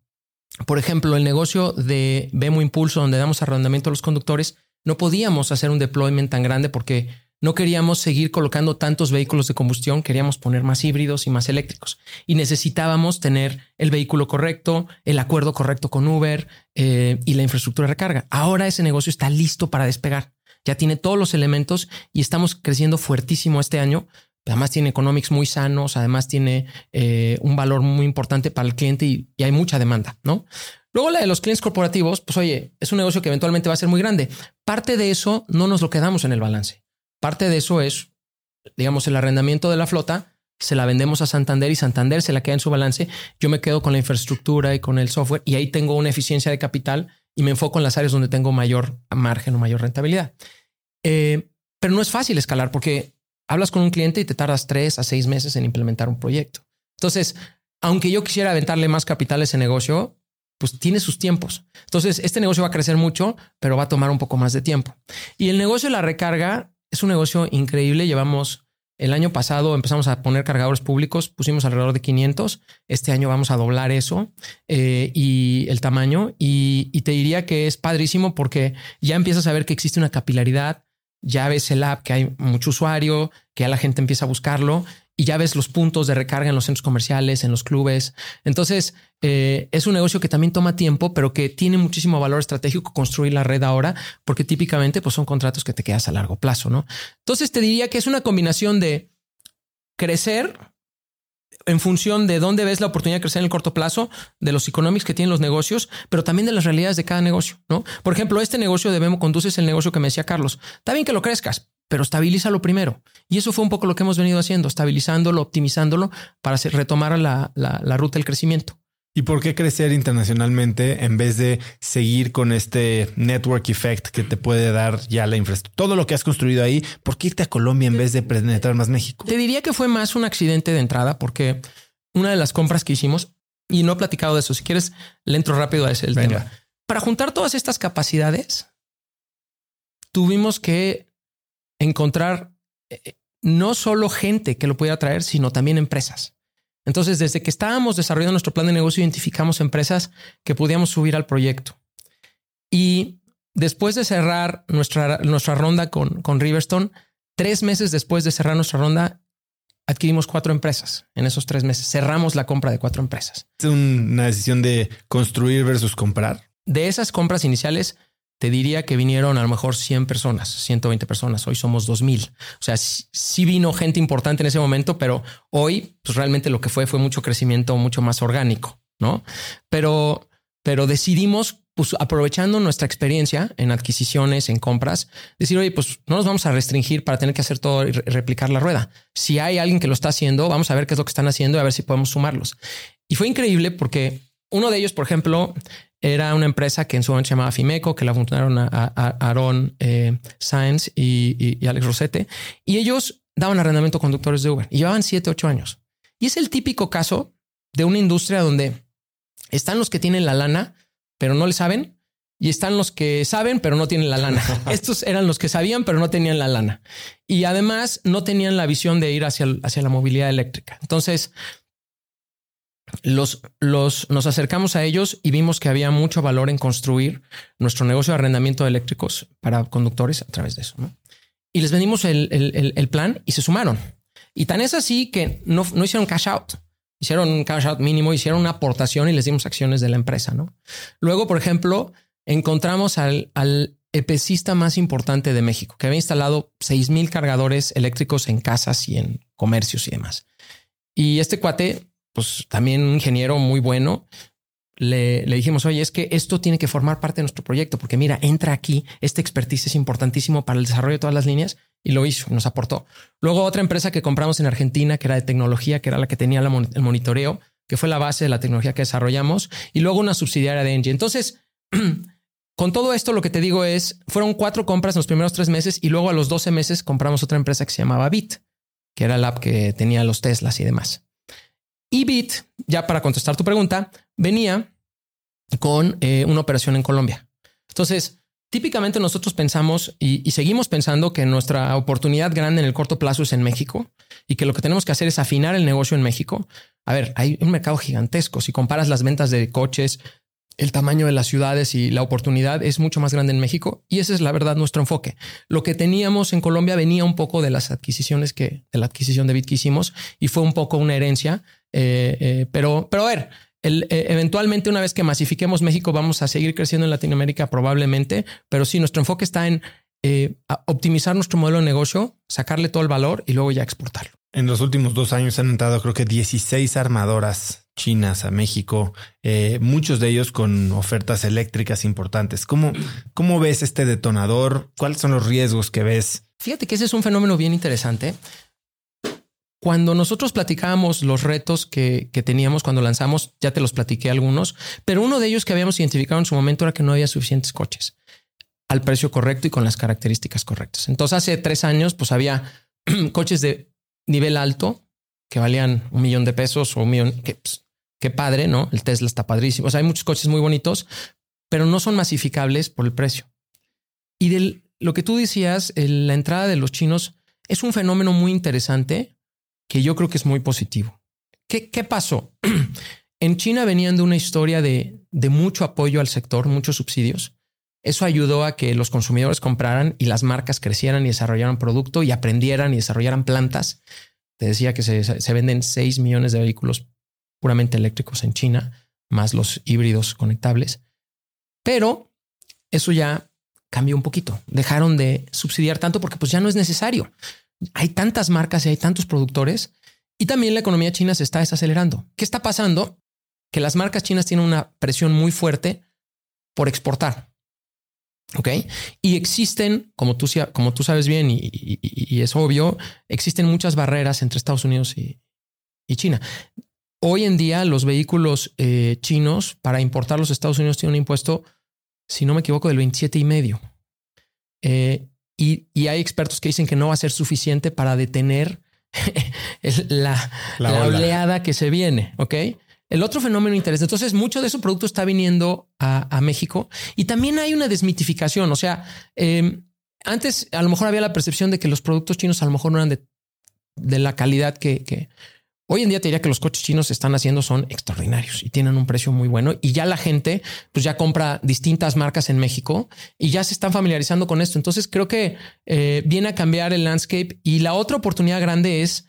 por ejemplo, el negocio de Vemo Impulso, donde damos arrendamiento a los conductores, no podíamos hacer un deployment tan grande porque no queríamos seguir colocando tantos vehículos de combustión, queríamos poner más híbridos y más eléctricos. Y necesitábamos tener el vehículo correcto, el acuerdo correcto con Uber eh, y la infraestructura de recarga. Ahora ese negocio está listo para despegar. Ya tiene todos los elementos y estamos creciendo fuertísimo este año. Además tiene economics muy sanos, además tiene eh, un valor muy importante para el cliente y, y hay mucha demanda, ¿no? Luego la de los clientes corporativos, pues oye, es un negocio que eventualmente va a ser muy grande. Parte de eso no nos lo quedamos en el balance. Parte de eso es, digamos, el arrendamiento de la flota, se la vendemos a Santander y Santander se la queda en su balance. Yo me quedo con la infraestructura y con el software y ahí tengo una eficiencia de capital y me enfoco en las áreas donde tengo mayor margen o mayor rentabilidad. Eh, pero no es fácil escalar porque hablas con un cliente y te tardas tres a seis meses en implementar un proyecto. Entonces, aunque yo quisiera aventarle más capital a ese negocio, pues tiene sus tiempos. Entonces, este negocio va a crecer mucho, pero va a tomar un poco más de tiempo. Y el negocio de la recarga es un negocio increíble. Llevamos el año pasado empezamos a poner cargadores públicos, pusimos alrededor de 500. Este año vamos a doblar eso eh, y el tamaño. Y, y, te diría que es padrísimo porque ya empiezas a ver que existe una capilaridad. Ya ves el app, que hay mucho usuario, que ya la gente empieza a buscarlo y ya ves los puntos de recarga en los centros comerciales, en los clubes. Entonces, eh, es un negocio que también toma tiempo, pero que tiene muchísimo valor estratégico construir la red ahora, porque típicamente pues, son contratos que te quedas a largo plazo, ¿no? Entonces, te diría que es una combinación de crecer en función de dónde ves la oportunidad de crecer en el corto plazo, de los economics que tienen los negocios, pero también de las realidades de cada negocio, ¿no? Por ejemplo, este negocio de Memo Conduce el negocio que me decía Carlos. Está bien que lo crezcas, pero estabilízalo primero. Y eso fue un poco lo que hemos venido haciendo, estabilizándolo, optimizándolo para retomar la, la, ruta del crecimiento. ¿Y por qué crecer internacionalmente en vez de seguir con este network effect que te puede dar ya la infraestructura? Todo lo que has construido ahí, ¿por qué irte a Colombia en vez de penetrar más México? Te diría que fue más un accidente de entrada porque una de las compras que hicimos, y no he platicado de eso, si quieres le entro rápido a ese el tema. Para juntar todas estas capacidades, tuvimos que encontrar eh, no solo gente que lo pudiera traer, sino también empresas. Entonces, desde que estábamos desarrollando nuestro plan de negocio, identificamos empresas que podíamos subir al proyecto. Y después de cerrar nuestra, nuestra ronda con, con Riverstone, tres meses después de cerrar nuestra ronda, adquirimos cuatro empresas en esos tres meses. Cerramos la compra de cuatro empresas. ¿Es una decisión de construir versus comprar? De esas compras iniciales, te diría que vinieron a lo mejor 100 personas, 120 personas. Hoy somos 2000. O sea, sí, vino gente importante en ese momento, pero hoy pues realmente lo que fue fue mucho crecimiento mucho más orgánico, ¿no? Pero, pero decidimos, pues aprovechando nuestra experiencia en adquisiciones, en compras, decir, oye, pues no nos vamos a restringir para tener que hacer todo y replicar la rueda. Si hay alguien que lo está haciendo, vamos a ver qué es lo que están haciendo y a ver si podemos sumarlos. Y fue increíble porque uno de ellos, por ejemplo, era una empresa que en su momento se llamaba Fimeco, que la fundaron a, Aaron eh, Sáenz y, Alex Rosete, y ellos daban arrendamiento a conductores de Uber y llevaban 7, 8 años. Y es el típico caso de una industria donde están los que tienen la lana, pero no le saben, y están los que saben, pero no tienen la lana. Estos eran los que sabían, pero no tenían la lana. Y además no tenían la visión de ir hacia, hacia la movilidad eléctrica. Entonces, los, los, nos acercamos a ellos y vimos que había mucho valor en construir nuestro negocio de arrendamiento de eléctricos para conductores a través de eso. Y les vendimos el, el, el, plan y se sumaron. Y tan es así que no, no hicieron cash out, hicieron un cash out mínimo, hicieron una aportación y les dimos acciones de la empresa. ¿no? Luego, por ejemplo, encontramos al, al epicista más importante de México, que había instalado 6000 cargadores eléctricos en casas y en comercios y demás. Y este cuate pues también un ingeniero muy bueno, le, dijimos, oye, es que esto tiene que formar parte de nuestro proyecto, porque mira, entra aquí, este expertise es importantísimo para el desarrollo de todas las líneas y lo hizo, nos aportó. Luego otra empresa que compramos en Argentina, que era de tecnología, que era la que tenía el monitoreo, que fue la base de la tecnología que desarrollamos, y luego una subsidiaria de Engie. Entonces, con todo esto, lo que te digo es, fueron cuatro compras en los primeros tres meses y luego a los 12 meses compramos otra empresa que se llamaba Bit, que era la app que tenía los Teslas y demás. Y Bit, ya para contestar tu pregunta, venía con eh, una operación en Colombia. Entonces, típicamente nosotros pensamos y, seguimos pensando que nuestra oportunidad grande en el corto plazo es en México y que lo que tenemos que hacer es afinar el negocio en México. A ver, hay un mercado gigantesco. Si comparas las ventas de coches, el tamaño de las ciudades y la oportunidad es mucho más grande en México y ese es la verdad nuestro enfoque. Lo que teníamos en Colombia venía un poco de las adquisiciones que de la adquisición de Bit que hicimos y fue un poco una herencia eh, eh, pero, pero a ver, eh, eventualmente una vez que masifiquemos México vamos a seguir creciendo en Latinoamérica probablemente, pero sí, nuestro enfoque está en optimizar nuestro modelo de negocio, sacarle todo el valor y luego ya exportarlo. En los últimos dos años han entrado creo que 16 armadoras chinas a México, muchos de ellos con ofertas eléctricas importantes. ¿Cómo, ¿Cómo ves este detonador? ¿Cuáles son los riesgos que ves? Fíjate que ese es un fenómeno bien interesante. Cuando nosotros platicábamos los retos que, teníamos cuando lanzamos, ya te los platiqué algunos, pero uno de ellos que habíamos identificado en su momento era que no había suficientes coches al precio correcto y con las características correctas. Entonces, hace tres años, pues había coches de nivel alto que valían un millón de pesos o un millón, que pues, qué padre, ¿no? El Tesla está padrísimo. O sea, hay muchos coches muy bonitos, pero no son masificables por el precio. Y de lo que tú decías, la entrada de los chinos es un fenómeno muy interesante que yo creo que es muy positivo. ¿Qué, qué pasó? en China venían de una historia de, de mucho apoyo al sector, muchos subsidios. Eso ayudó a que los consumidores compraran y las marcas crecieran y desarrollaran producto y aprendieran y desarrollaran plantas. Te decía que se, se venden 6 millones de vehículos puramente eléctricos en China, más los híbridos conectables. Pero eso ya cambió un poquito. Dejaron de subsidiar tanto porque pues ya no es necesario. Hay tantas marcas y hay tantos productores y también la economía china se está desacelerando. ¿Qué está pasando? Que las marcas chinas tienen una presión muy fuerte por exportar. ¿Ok? Y existen, como tú, como tú sabes bien y, es obvio, existen muchas barreras entre Estados Unidos y, China. Hoy en día los vehículos eh, chinos para importar los Estados Unidos tienen un impuesto si no me equivoco, del 27 y medio. Eh, y, hay expertos que dicen que no va a ser suficiente para detener la, oleada que se viene. Ok. El otro fenómeno interesante. Entonces, mucho de ese producto está viniendo a, México y también hay una desmitificación. O sea, em, antes a lo mejor había la percepción de que los productos chinos a lo mejor no eran de, de la calidad que, que, Hoy en día te diría que los coches chinos están haciendo son extraordinarios y tienen un precio muy bueno y ya la gente pues ya compra distintas marcas en México y ya se están familiarizando con esto. Entonces creo que eh, viene a cambiar el landscape y la otra oportunidad grande es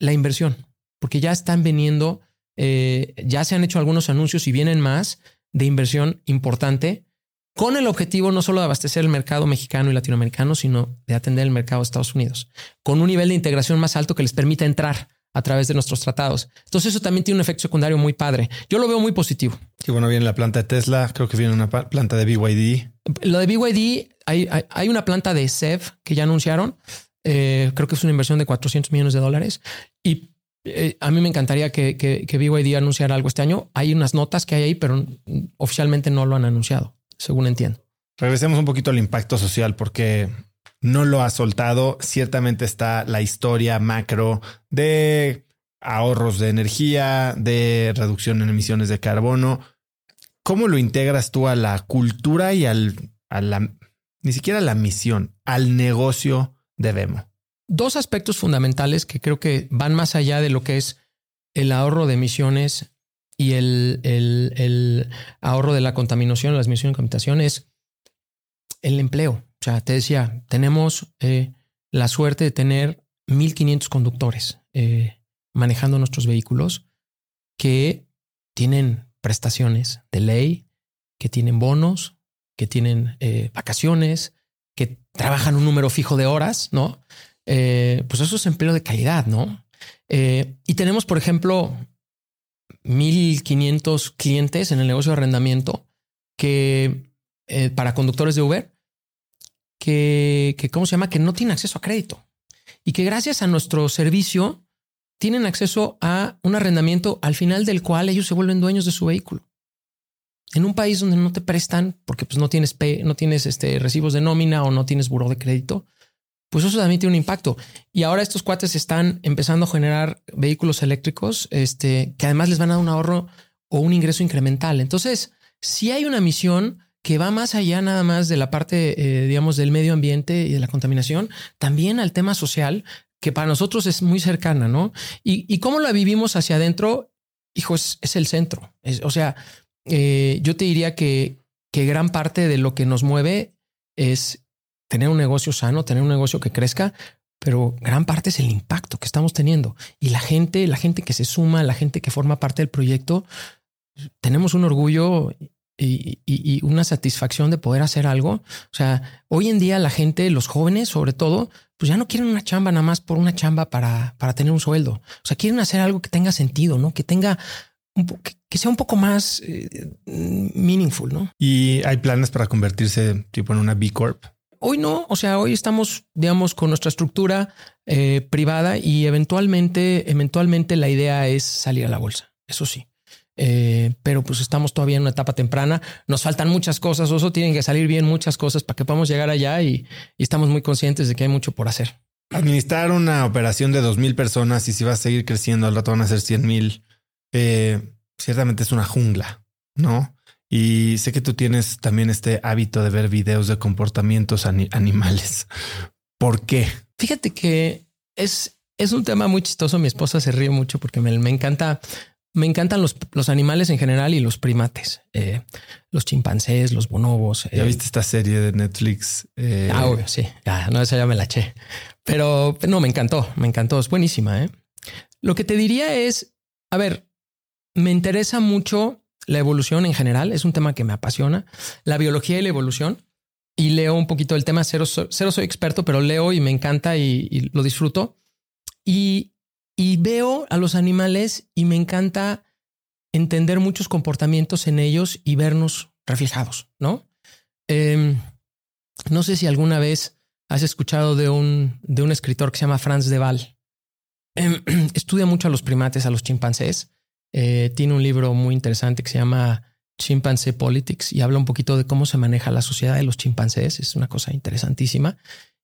la inversión, porque ya están viniendo, eh, ya se han hecho algunos anuncios y vienen más de inversión importante con el objetivo no solo de abastecer el mercado mexicano y latinoamericano, sino de atender el mercado de Estados Unidos, con un nivel de integración más alto que les permita entrar a través de nuestros tratados. Entonces eso también tiene un efecto secundario muy padre. Yo lo veo muy positivo. Sí, bueno, viene la planta de Tesla, creo que viene una planta de BYD. Lo de BYD, hay, hay, una planta de SEV que ya anunciaron. Eh, creo que es una inversión de 400 millones de dólares. Y eh, a mí me encantaría que, que, que, BYD anunciara algo este año. Hay unas notas que hay ahí, pero oficialmente no lo han anunciado, según entiendo. Regresemos un poquito al impacto social, porque no lo ha soltado. Ciertamente está la historia macro de ahorros de energía, de reducción en emisiones de carbono. ¿Cómo lo integras tú a la cultura y al, a la, ni siquiera a la misión, al negocio de Vemo? Dos aspectos fundamentales que creo que van más allá de lo que es el ahorro de emisiones y el, el ahorro de la contaminación, las emisiones de contaminación, es el empleo. O sea, te decía, tenemos eh, la suerte de tener 1.500 conductores eh, manejando nuestros vehículos que tienen prestaciones de ley, que tienen bonos, que tienen eh, vacaciones, que trabajan un número fijo de horas, ¿no? pues eso es empleo de calidad, ¿no? y tenemos, por ejemplo, 1.500 clientes en el negocio de arrendamiento que para conductores de Uber que, ¿cómo se llama? Que no tienen acceso a crédito y que gracias a nuestro servicio tienen acceso a un arrendamiento al final del cual ellos se vuelven dueños de su vehículo. En un país donde no te prestan porque pues no tienes no tienes este recibos de nómina o no tienes buró de crédito, pues eso también tiene un impacto. Y ahora estos cuates están empezando a generar vehículos eléctricos, este, que además les van a dar un ahorro o un ingreso incremental. Entonces, si hay una misión que va más allá nada más de la parte, eh, digamos, del medio ambiente y de la contaminación, también al tema social, que para nosotros es muy cercana, ¿no? Y, cómo la vivimos hacia adentro, hijo, es, el centro. o sea, eh, yo te diría que, que gran parte de lo que nos mueve es tener un negocio sano, tener un negocio que crezca, pero gran parte es el impacto que estamos teniendo. Y la gente, la gente que se suma, la gente que forma parte del proyecto, tenemos un orgullo y, una satisfacción de poder hacer algo. O sea, hoy en día la gente, los jóvenes sobre todo, pues ya no quieren una chamba nada más por una chamba para, para tener un sueldo. O sea, quieren hacer algo que tenga sentido, ¿no? Que tenga, un que, sea un poco más eh, meaningful, ¿no? ¿Y hay planes para convertirse tipo en una B Corp? Hoy no, o sea, hoy estamos, digamos, con nuestra estructura eh, privada y eventualmente, eventualmente la idea es salir a la bolsa. Eso sí. Eh, pero pues estamos todavía en una etapa temprana. Nos faltan muchas cosas, Oso, tienen que salir bien muchas cosas para que podamos llegar allá y, estamos muy conscientes de que hay mucho por hacer. Administrar una operación de dos mil personas y si va a seguir creciendo, al rato van a ser cien mil. eh, ciertamente es una jungla, ¿no? Y sé que tú tienes también este hábito de ver videos de comportamientos animales. ¿Por qué? Fíjate que es, es un tema muy chistoso. Mi esposa se ríe mucho porque me, encanta. Me encantan los, los, animales en general y los primates, eh, los chimpancés, los bonobos. ¿Ya eh. viste esta serie de Netflix? Eh, ah, obvio, sí. Ya, no, esa ya me la eché. Pero no, me encantó, me encantó. Es buenísima. Lo que te diría es, a ver, me interesa mucho la evolución en general, es un tema que me apasiona, la biología y la evolución. Y leo un poquito del tema, cero, cero soy experto, pero leo y me encanta y, lo disfruto. Y, veo a los animales y me encanta entender muchos comportamientos en ellos y vernos reflejados, ¿no? Em, no sé si alguna vez has escuchado de un, de un escritor que se llama Franz de. Em, estudia mucho a los primates, a los chimpancés, eh, tiene un libro muy interesante que se llama Chimpanzee Politics y habla un poquito de cómo se maneja la sociedad de los chimpancés. Es una cosa interesantísima.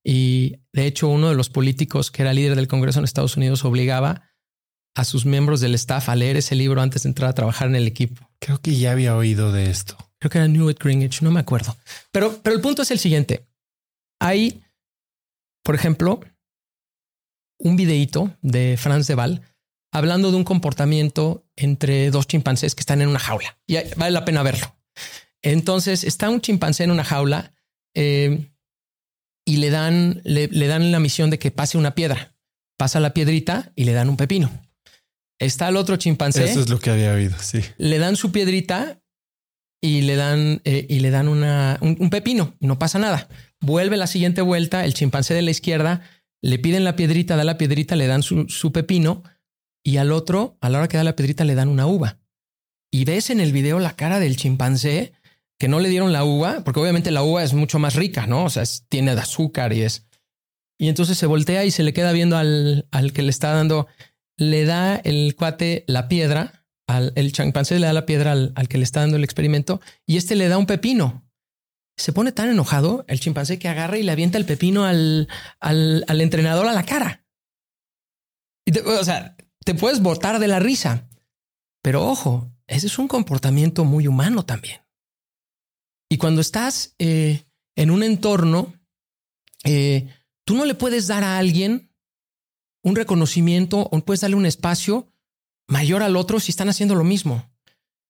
Y de hecho, uno de los políticos que era líder del Congreso en Estados Unidos obligaba a sus miembros del staff a leer ese libro antes de entrar a trabajar en el equipo. Creo que ya había oído de esto. Creo que era Newt Greenwich, no me acuerdo. Pero, pero el punto es el siguiente. Hay, por ejemplo, un videíto de Franz de Waal hablando de un comportamiento entre dos chimpancés que están en una jaula y vale la pena verlo. Entonces está un chimpancé en una jaula eh, y le dan, le, dan la misión de que pase una piedra. Pasa la piedrita y le dan un pepino. Está el otro chimpancé. Eso es lo que había oído. Sí. Le dan su piedrita y le dan eh, y le dan una, un, pepino y no pasa nada. Vuelve la siguiente vuelta. El chimpancé de la izquierda le piden la piedrita, da la piedrita, le dan su, su pepino y al otro, a la hora que da la piedrita, le dan una uva. Y ves en el video la cara del chimpancé que no le dieron la uva, porque obviamente la uva es mucho más rica, ¿no? O sea, tiene de azúcar y es. Y entonces se voltea y se le queda viendo al, al que le está dando, le da el cuate la piedra, al, el chimpancé le da la piedra al, al que le está dando el experimento y este le da un pepino. Se pone tan enojado el chimpancé que agarra y le avienta el pepino al, al, al entrenador a la cara. Y o sea, te puedes botar de la risa. Pero ojo, ese es un comportamiento muy humano también. Y cuando estás eh, en un entorno, eh, tú no le puedes dar a alguien un reconocimiento o puedes darle un espacio mayor al otro si están haciendo lo mismo.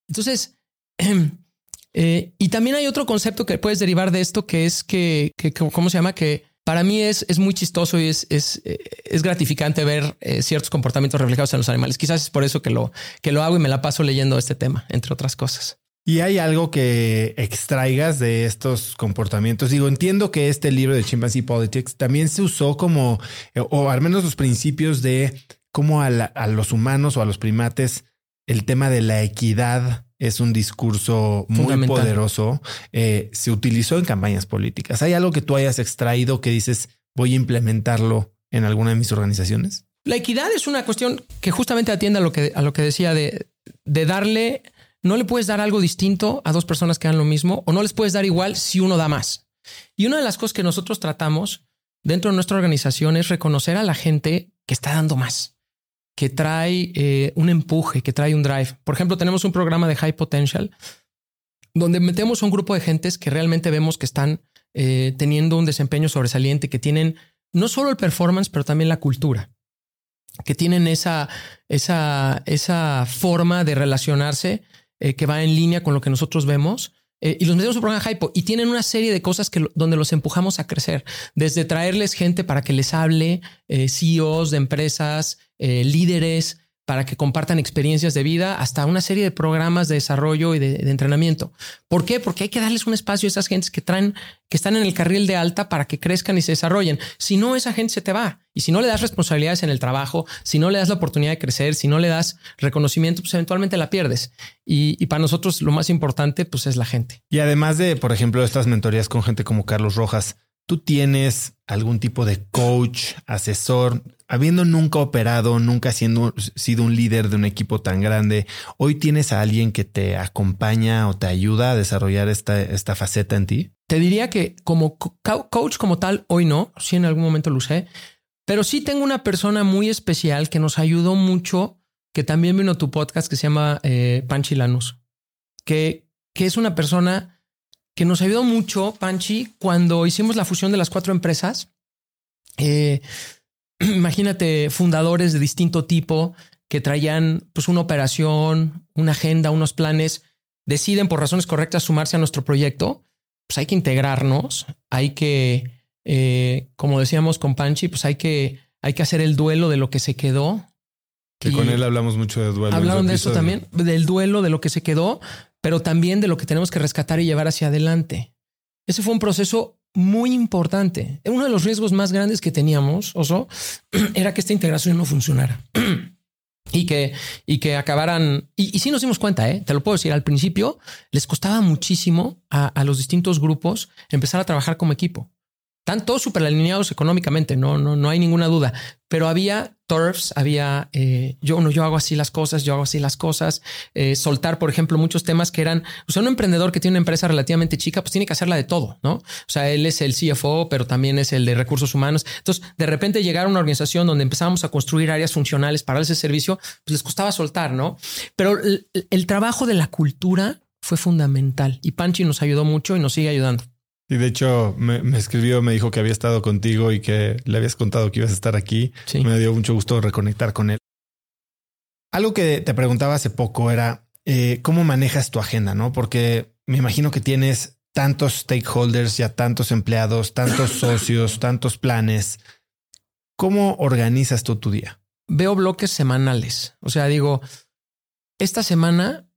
Entonces, eh, y también hay otro concepto que puedes derivar de esto que es que, que ¿cómo se llama? Que para mí es, es muy chistoso y es, es, es gratificante ver ciertos comportamientos reflejados en los animales. Quizás es por eso que lo, que lo hago y me la paso leyendo este tema, entre otras cosas. ¿Y hay algo que extraigas de estos comportamientos? Digo, entiendo que este libro de Chimpanzee Politics también se usó como, o al menos los principios de cómo a, a los humanos o a los primates el tema de la equidad es un discurso muy poderoso. Eh, se utilizó en campañas políticas. ¿Hay algo que tú hayas extraído que dices voy a implementarlo en alguna de mis organizaciones? La equidad es una cuestión que justamente atiende a lo que, a lo que decía de, de darle, no le puedes dar algo distinto a dos personas que dan lo mismo o no les puedes dar igual si uno da más. Y una de las cosas que nosotros tratamos dentro de nuestra organización es reconocer a la gente que está dando más que trae eh, un empuje, que trae un drive. Por ejemplo, tenemos un programa de High Potential donde metemos un grupo de gentes que realmente vemos que están eh, teniendo un desempeño sobresaliente, que tienen no solo el performance, pero también la cultura, que tienen esa, esa, esa forma de relacionarse eh, que va en línea con lo que nosotros vemos eh, y los metemos en un programa Hypo y tienen una serie de cosas que donde los empujamos a crecer, desde traerles gente para que les hable, eh, CEOs de empresas, líderes, para que compartan experiencias de vida, hasta una serie de programas de desarrollo y de, entrenamiento. ¿Por qué? Porque hay que darles un espacio a esas gentes que traen, que están en el carril de alta para que crezcan y se desarrollen. Si no, esa gente se te va. Y si no le das responsabilidades en el trabajo, si no le das la oportunidad de crecer, si no le das reconocimiento, pues eventualmente la pierdes. Y, y para nosotros lo más importante, pues es la gente. Y además de, por ejemplo, estas mentorías con gente como Carlos Rojas, ¿Tú tienes algún tipo de coach, asesor, habiendo nunca operado, nunca siendo sido un líder de un equipo tan grande? Hoy tienes a alguien que te acompaña o te ayuda a desarrollar esta, esta faceta en ti? Te diría que como coach como tal, hoy no, sí en algún momento lo usé, pero sí tengo una persona muy especial que nos ayudó mucho que también vino a tu podcast que se llama eh, Panchi Lanús, que, que es una persona que nos ayudó mucho, Panchi, cuando hicimos la fusión de las cuatro empresas. Eh, imagínate fundadores de distinto tipo que traían pues una operación, una agenda, unos planes, deciden por razones correctas sumarse a nuestro proyecto, pues hay que integrarnos, hay que, eh, como decíamos con Panchi, pues hay que, hay que hacer el duelo de lo que se quedó. Que con él hablamos mucho de duelo. Hablaron de eso también, del duelo de lo que se quedó, pero también de lo que tenemos que rescatar y llevar hacia adelante. Ese fue un proceso muy importante. Uno de los riesgos más grandes que teníamos, Oso, era que esta integración no funcionara. y que, y que acabaran. Y, y sí nos dimos cuenta, ¿eh? te lo puedo decir, al principio les costaba muchísimo a, a los distintos grupos empezar a trabajar como equipo. Están todos súper alineados económicamente, no, no, no hay ninguna duda. Pero había turfs, había eh, yo no, yo hago así las cosas, yo hago así las cosas. Eh, soltar, por ejemplo, muchos temas que eran, o sea, un emprendedor que tiene una empresa relativamente chica, pues tiene que hacerla de todo, no? O sea, él es el CFO, pero también es el de recursos humanos. Entonces, de repente llegar a una organización donde empezamos a construir áreas funcionales para ese servicio, pues les costaba soltar, no? Pero el, el trabajo de la cultura fue fundamental y Panchi nos ayudó mucho y nos sigue ayudando. Y de hecho me, me, escribió, me dijo que había estado contigo y que le habías contado que ibas a estar aquí. Sí. Me dio mucho gusto reconectar con él. Algo que te preguntaba hace poco era eh, cómo manejas tu agenda, ¿no? Porque me imagino que tienes tantos stakeholders, ya tantos empleados, tantos socios, tantos planes. ¿Cómo organizas tú tu día? Veo bloques semanales. O sea, digo, esta semana,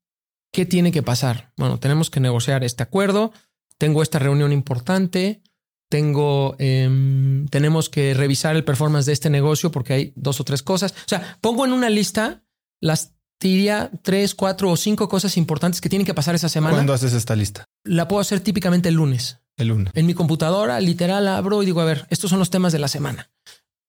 ¿qué tiene que pasar? Bueno, tenemos que negociar este acuerdo tengo esta reunión importante, tengo, eh, tenemos que revisar el performance de este negocio porque hay dos o tres cosas. O sea, pongo en una lista las diría tres, cuatro o cinco cosas importantes que tienen que pasar esa semana. ¿Cuándo haces esta lista? La puedo hacer típicamente el lunes. El lunes. En mi computadora, literal, abro y digo, a ver, estos son los temas de la semana.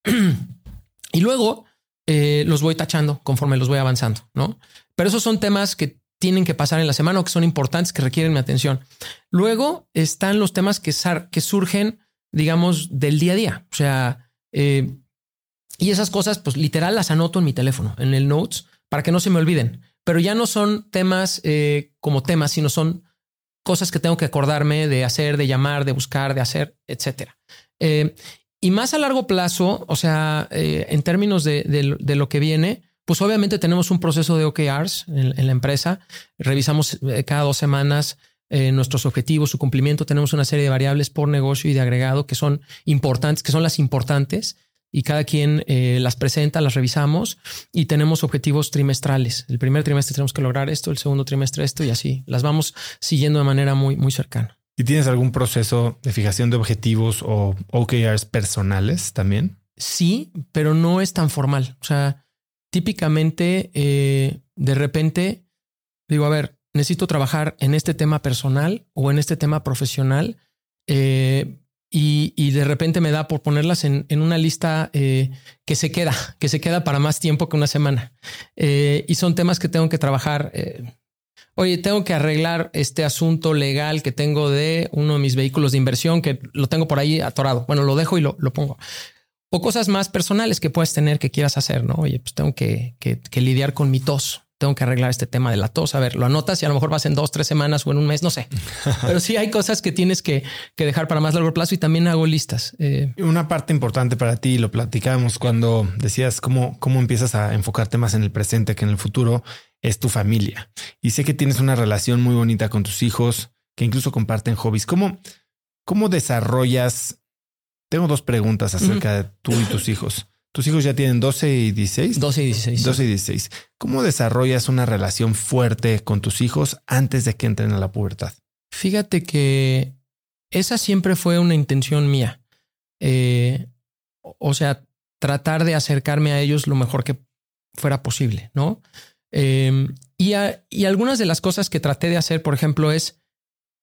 y luego eh, los voy tachando conforme los voy avanzando, ¿no? Pero esos son temas que tienen que pasar en la semana o que son importantes, que requieren mi atención. Luego están los temas que, surgen, digamos, del día a día. O sea, eh, y esas cosas, pues literal las anoto en mi teléfono, en el Notes, para que no se me olviden. Pero ya no son temas eh, como temas, sino son cosas que tengo que acordarme de hacer, de llamar, de buscar, de hacer, etcétera. Eh, y más a largo plazo, o sea, en términos de lo que viene, pues obviamente tenemos un proceso de OKRs en, la empresa. Revisamos eh, cada dos semanas eh, nuestros objetivos, su cumplimiento. Tenemos una serie de variables por negocio y de agregado que son importantes, que son las importantes y cada quien eh, las presenta, las revisamos y tenemos objetivos trimestrales. El primer trimestre tenemos que lograr esto, el segundo trimestre esto y así. Las vamos siguiendo de manera muy, muy cercana. ¿Y tienes algún proceso de fijación de objetivos o OKRs personales también? Sí, pero no es tan formal. O sea, típicamente eh, de repente digo, a ver, necesito trabajar en este tema personal o en este tema profesional eh, y, y, de repente me da por ponerlas en, en una lista eh, que se queda, que se queda para más tiempo que una semana. Y son temas que tengo que trabajar. Oye, tengo que arreglar este asunto legal que tengo de uno de mis vehículos de inversión que lo tengo por ahí atorado. Bueno, lo dejo y lo, lo pongo o cosas más personales que puedes tener que quieras hacer, ¿no? Oye, pues tengo que, que, lidiar con mi tos. Tengo que arreglar este tema de la tos. A ver, lo anotas y a lo mejor vas en dos, tres semanas o en un mes, no sé. Pero sí hay cosas que tienes que, que dejar para más largo plazo y también hago listas. Eh. Una parte importante para ti, lo platicábamos cuando decías cómo, cómo empiezas a enfocarte más en el presente que en el futuro, es tu familia. Y sé que tienes una relación muy bonita con tus hijos, que incluso comparten hobbies. ¿Cómo, cómo desarrollas tengo dos preguntas acerca de tú y tus hijos. ¿Tus hijos ya tienen 12 y 16? 12 y 16. 12 y 16. ¿Cómo desarrollas una relación fuerte con tus hijos antes de que entren a la pubertad? Fíjate que esa siempre fue una intención mía. Eh, o sea, tratar de acercarme a ellos lo mejor que fuera posible, ¿no? Eh, y, y algunas de las cosas que traté de hacer, por ejemplo, es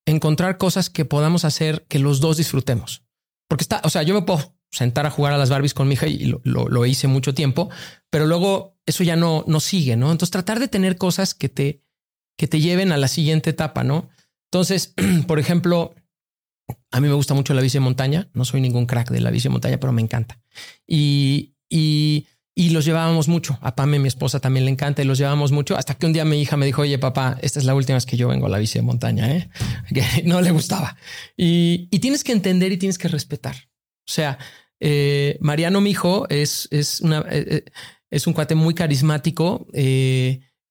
encontrar cosas que podamos hacer que los dos disfrutemos. Porque está, o sea, yo me puedo sentar a jugar a las Barbies con mi hija y lo, lo, hice mucho tiempo, pero luego eso ya no, no sigue, ¿no? Entonces tratar de tener cosas que te, que te lleven a la siguiente etapa, ¿no? Entonces, por ejemplo, a mí me gusta mucho la bici de montaña, no soy ningún crack de la bici de montaña, pero me encanta. Y, y, y los llevábamos mucho. A Pame, mi esposa, también le encanta y los llevábamos mucho. Hasta que un día mi hija me dijo, oye, papá, esta es la última vez que yo vengo a la bici de montaña, ¿eh? no le gustaba. Y, tienes que entender y tienes que respetar. O sea, eh, Mariano, mi hijo, es, es, una, eh, eh, es un cuate muy carismático,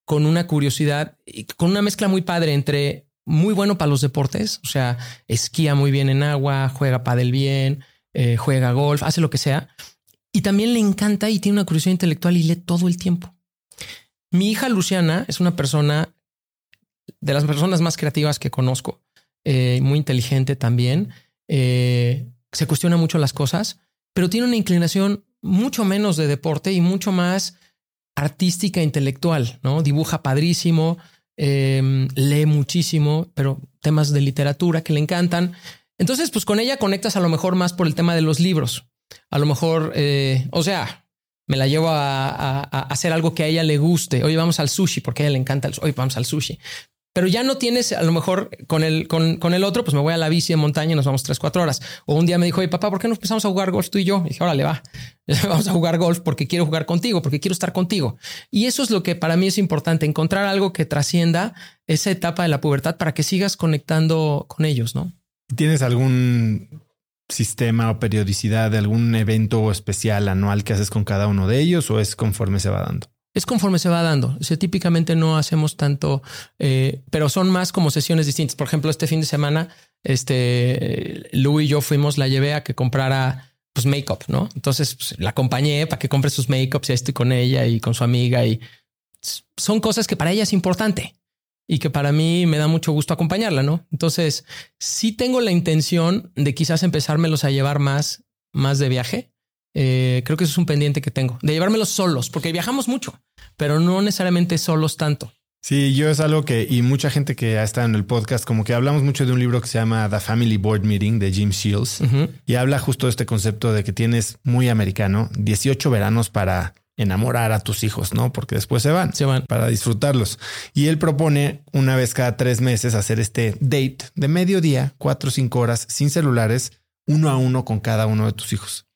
con una curiosidad, y con una mezcla muy padre entre muy bueno para los deportes, o sea, esquía muy bien en agua, juega padel bien, juega golf, hace lo que sea y también le encanta y tiene una curiosidad intelectual y lee todo el tiempo. Mi hija Luciana es una persona de las personas más creativas que conozco, eh, muy inteligente también, eh, se cuestiona mucho las cosas, pero tiene una inclinación mucho menos de deporte y mucho más artística intelectual, ¿no? Dibuja padrísimo, em, lee muchísimo, pero temas de literatura que le encantan. Entonces, pues con ella conectas a lo mejor más por el tema de los libros a lo mejor, eh, o sea, me la llevo a, hacer algo que a ella le guste. Oye, vamos al sushi porque a ella le encanta el Oye, vamos al sushi. Pero ya no tienes, a lo mejor con el, con, el otro, pues me voy a la bici de montaña y nos vamos tres, cuatro horas. O un día me dijo, oye, papá, ¿por qué no empezamos a jugar golf tú y yo? Y dije, órale, va, vamos a jugar golf porque quiero jugar contigo, porque quiero estar contigo. Y eso es lo que para mí es importante, encontrar algo que trascienda esa etapa de la pubertad para que sigas conectando con ellos, ¿no? ¿Tienes algún sistema o periodicidad de algún evento especial anual que haces con cada uno de ellos o es conforme se va dando? Es conforme se va dando. O típicamente no hacemos tanto, eh, pero son más como sesiones distintas. Por ejemplo, este fin de semana, este Lu y yo fuimos, la llevé a que comprara pues make-up, ¿no? Entonces pues, la acompañé para que compre sus make-ups y estoy con ella y con su amiga y son cosas que para ella es importante y que para mí me da mucho gusto acompañarla, ¿no? Entonces, sí tengo la intención de quizás empezármelos a llevar más, más de viaje. Eh, creo que eso es un pendiente que tengo, de llevármelos solos, porque viajamos mucho, pero no necesariamente solos tanto. Sí, yo es algo que, y mucha gente que ha estado en el podcast, como que hablamos mucho de un libro que se llama The Family Board Meeting de Jim Shields, y habla justo de este concepto de que tienes muy americano, 18 veranos para enamorar a tus hijos, ¿no? Porque después se van, se van para disfrutarlos. Y él propone una vez cada tres meses hacer este date de mediodía, cuatro o cinco horas, sin celulares, uno a uno con cada uno de tus hijos.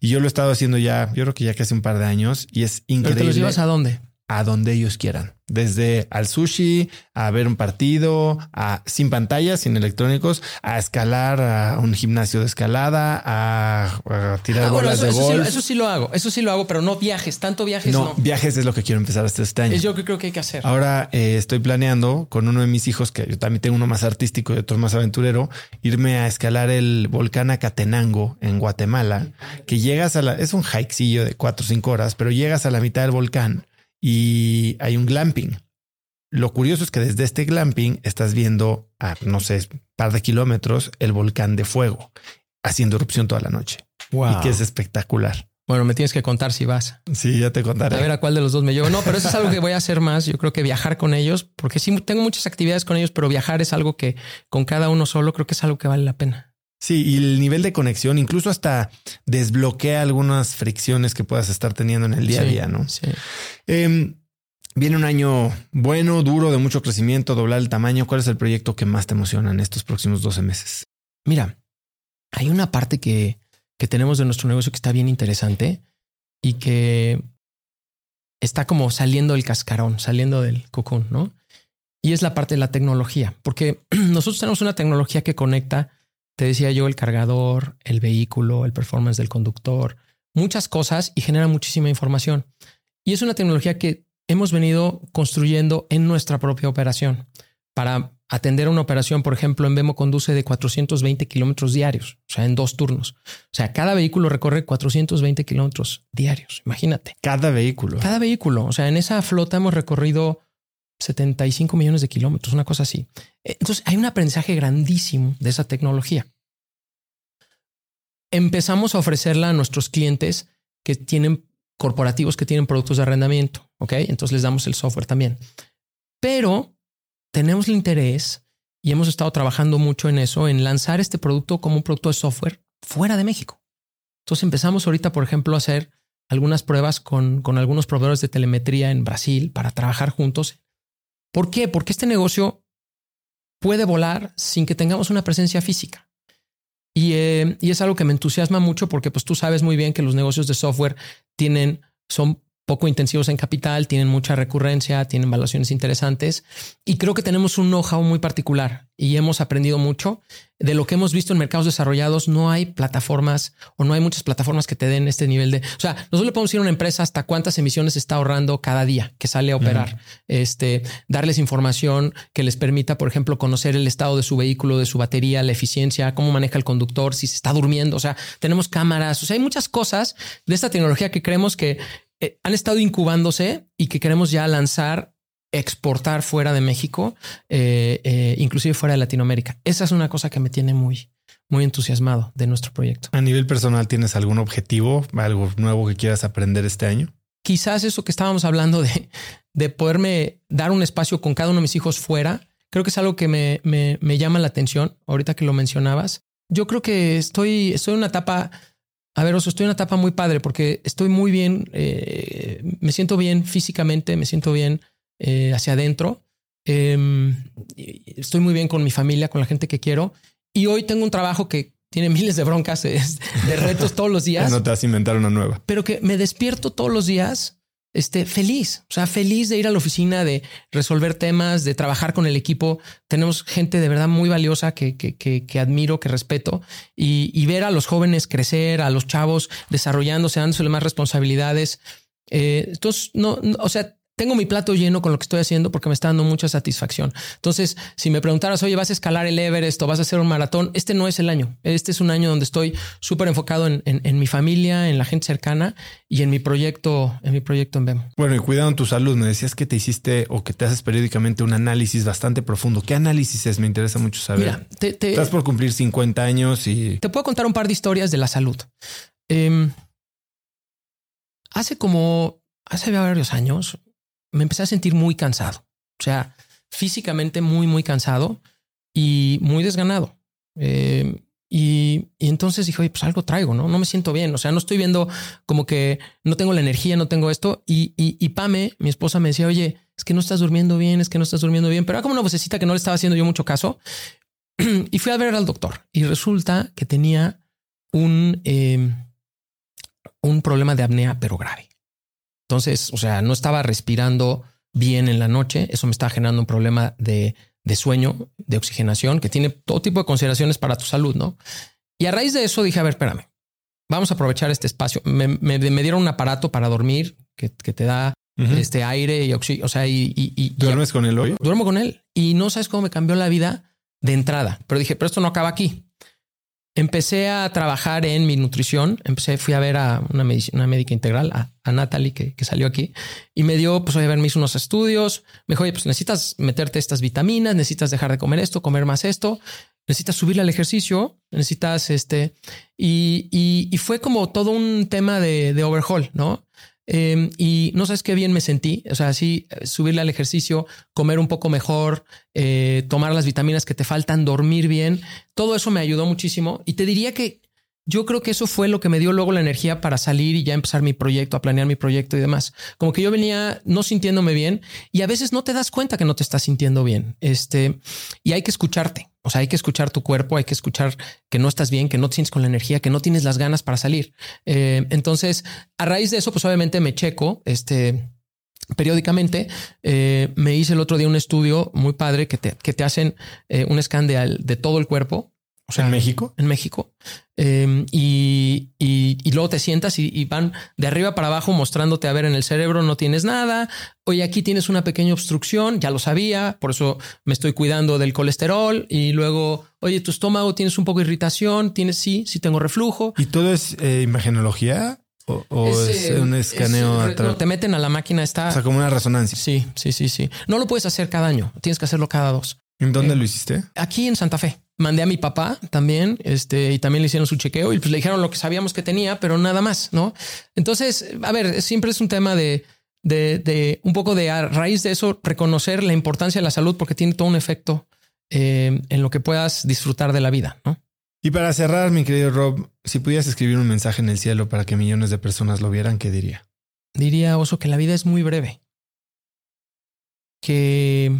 Y yo lo he estado haciendo ya, yo creo que ya casi un par de años y es increíble. ¿Pero te los llevas a dónde? A donde ellos quieran desde al sushi, a ver un partido, a sin pantallas, sin electrónicos, a escalar a un gimnasio de escalada, a, tirar ah, bolas de golf. Eso sí, lo hago, eso sí lo hago, pero no viajes, tanto viajes no. viajes es lo que quiero empezar hasta este año. Es yo que creo que hay que hacer. Ahora eh, estoy planeando con uno de mis hijos, que yo también tengo uno más artístico y otro más aventurero, irme a escalar el volcán Acatenango en Guatemala, que llegas a la, es un hikecillo de cuatro o cinco horas, pero llegas a la mitad del volcán y hay un glamping. Lo curioso es que desde este glamping estás viendo a, no sé, par de kilómetros el volcán de fuego haciendo erupción toda la noche. Y que es espectacular. Bueno, me tienes que contar si vas. Sí, ya te contaré. A ver a cuál de los dos me llevo. No, pero eso es algo que voy a hacer más. Yo creo que viajar con ellos, porque sí tengo muchas actividades con ellos, pero viajar es algo que con cada uno solo creo que es algo que vale la pena. Sí, y el nivel de conexión incluso hasta desbloquea algunas fricciones que puedas estar teniendo en el día a día, ¿no? Sí. Em, viene un año bueno, duro, de mucho crecimiento, doblar el tamaño. ¿Cuál es el proyecto que más te emociona en estos próximos 12 meses? Mira, hay una parte que, que tenemos de nuestro negocio que está bien interesante y que está como saliendo del cascarón, saliendo del cocón, ¿no? Y es la parte de la tecnología, porque nosotros tenemos una tecnología que conecta te decía yo, el cargador, el vehículo, el performance del conductor, muchas cosas y genera muchísima información. Y es una tecnología que hemos venido construyendo en nuestra propia operación para atender una operación, por ejemplo, en Vemo conduce de 420 kilómetros diarios, o sea, en dos turnos. O sea, cada vehículo recorre 420 kilómetros diarios. Imagínate. Cada vehículo. Cada vehículo. O sea, en esa flota hemos recorrido 75 millones de kilómetros, una cosa así. Entonces hay un aprendizaje grandísimo de esa tecnología. Empezamos a ofrecerla a nuestros clientes que tienen corporativos que tienen productos de arrendamiento. Ok, entonces les damos el software también. Pero tenemos el interés y hemos estado trabajando mucho en eso, en lanzar este producto como un producto de software fuera de México. Entonces empezamos ahorita, por ejemplo, a hacer algunas pruebas con, con algunos proveedores de telemetría en Brasil para trabajar juntos ¿Por qué? Porque este negocio puede volar sin que tengamos una presencia física. Y, eh, y, es algo que me entusiasma mucho porque pues tú sabes muy bien que los negocios de software tienen son poco intensivos en capital, tienen mucha recurrencia, tienen valuaciones interesantes y creo que tenemos un know-how muy particular y hemos aprendido mucho de lo que hemos visto en mercados desarrollados. No hay plataformas o no hay muchas plataformas que te den este nivel de, o sea, nosotros le podemos ir a una empresa hasta cuántas emisiones está ahorrando cada día que sale a operar, este, darles información que les permita, por ejemplo, conocer el estado de su vehículo, de su batería, la eficiencia, cómo maneja el conductor, si se está durmiendo. O sea, tenemos cámaras, o sea, hay muchas cosas de esta tecnología que creemos que eh, han estado incubándose y que queremos ya lanzar, exportar fuera de México, eh, eh, inclusive fuera de Latinoamérica. Esa es una cosa que me tiene muy, muy entusiasmado de nuestro proyecto. A nivel personal, ¿tienes algún objetivo, algo nuevo que quieras aprender este año? Quizás eso que estábamos hablando de, de poderme dar un espacio con cada uno de mis hijos fuera, creo que es algo que me, me, me llama la atención ahorita que lo mencionabas. Yo creo que estoy, estoy en una etapa a ver, Oso, estoy en una etapa muy padre porque estoy muy bien, eh, me siento bien físicamente, me siento bien eh, hacia adentro. Em, estoy muy bien con mi familia, con la gente que quiero. Y hoy tengo un trabajo que tiene miles de broncas, de retos todos los días. no te vas a inventar una nueva. Pero que me despierto todos los días este, feliz, o sea, feliz de ir a la oficina, de resolver temas, de trabajar con el equipo. Tenemos gente de verdad muy valiosa que, que, que, admiro, que respeto y, ver a los jóvenes crecer, a los chavos desarrollándose, dándose más responsabilidades. Eh, entonces, no, o sea, tengo mi plato lleno con lo que estoy haciendo porque me está dando mucha satisfacción. Entonces, si me preguntaras, oye, vas a escalar el Everest o vas a hacer un maratón, este no es el año. Este es un año donde estoy súper enfocado en, mi familia, en la gente cercana y en mi proyecto, en mi proyecto en Vemo. Bueno, y cuidado en tu salud. Me decías que te hiciste o que te haces periódicamente un análisis bastante profundo. ¿Qué análisis es? Me interesa mucho saber. Mira, te, Estás por cumplir 50 años y... Te puedo contar un par de historias de la salud. Em, hace como, hace varios años, me empecé a sentir muy cansado. O sea, físicamente muy, muy cansado y muy desganado. Eh, y, entonces dije, oye, pues algo traigo, ¿no? No me siento bien. O sea, no estoy viendo como que no tengo la energía, no tengo esto. Y, y, Pame, mi esposa, me decía, oye, es que no estás durmiendo bien, es que no estás durmiendo bien. Pero era como una vocecita que no le estaba haciendo yo mucho caso. y fui a ver al doctor. Y resulta que tenía un, eh, un problema de apnea, pero grave. Entonces, o sea, no estaba respirando bien en la noche. Eso me estaba generando un problema de, sueño, de oxigenación, que tiene todo tipo de consideraciones para tu salud, ¿no? Y a raíz de eso dije, a ver, espérame, vamos a aprovechar este espacio. Me, dieron un aparato para dormir que, te da este aire y oxígeno. O sea, y, ¿Duermes con él hoy? Duermo con él y no sabes cómo me cambió la vida de entrada. Pero dije, pero esto no acaba aquí empecé a trabajar en mi nutrición. Empecé, fui a ver a una, una médica integral, a, a Natalie, que, que, salió aquí, y me dio, pues, a ver, me hizo unos estudios. Me dijo, oye, pues necesitas meterte estas vitaminas, necesitas dejar de comer esto, comer más esto, necesitas subirle al ejercicio, necesitas este. Y, y, fue como todo un tema de overhaul, ¿no? Em, y no sabes qué bien me sentí. O sea, así subirle al ejercicio, comer un poco mejor, eh, tomar las vitaminas que te faltan, dormir bien. Todo eso me ayudó muchísimo. Y te diría que yo creo que eso fue lo que me dio luego la energía para salir y ya empezar mi proyecto, a planear mi proyecto y demás. Como que yo venía no sintiéndome bien y a veces no te das cuenta que no te estás sintiendo bien. Este, y hay que escucharte. O sea, hay que escuchar tu cuerpo, hay que escuchar que no estás bien, que no tienes con la energía, que no tienes las ganas para salir. Eh, entonces, a raíz de eso, pues obviamente me checo, este, periódicamente. Eh, me hice el otro día un estudio muy padre que te, que te hacen eh, un scan de, de todo el cuerpo o sea, en México. En México. Em, y, y, luego te sientas y, van de arriba para abajo mostrándote, a ver, en el cerebro no tienes nada. Oye, aquí tienes una pequeña obstrucción, ya lo sabía, por eso me estoy cuidando del colesterol. Y luego, oye, tu estómago tienes un poco de irritación, tienes sí, sí tengo reflujo. ¿Y todo es eh, imagenología? ¿O, es, un escaneo atrás? Te meten a la máquina, está. O sea, como una resonancia. Sí, sí, sí, sí. No lo puedes hacer cada año, tienes que hacerlo cada dos. ¿En dónde eh, lo hiciste? Aquí en Santa Fe mandé a mi papá también, este, y también le hicieron su chequeo y pues le dijeron lo que sabíamos que tenía, pero nada más, ¿no? Entonces, a ver, siempre es un tema de, de, de un poco de a raíz de eso, reconocer la importancia de la salud porque tiene todo un efecto eh, en lo que puedas disfrutar de la vida, ¿no? Y para cerrar, mi querido Rob, si pudieras escribir un mensaje en el cielo para que millones de personas lo vieran, ¿qué diría? Diría, Oso, que la vida es muy breve. Que,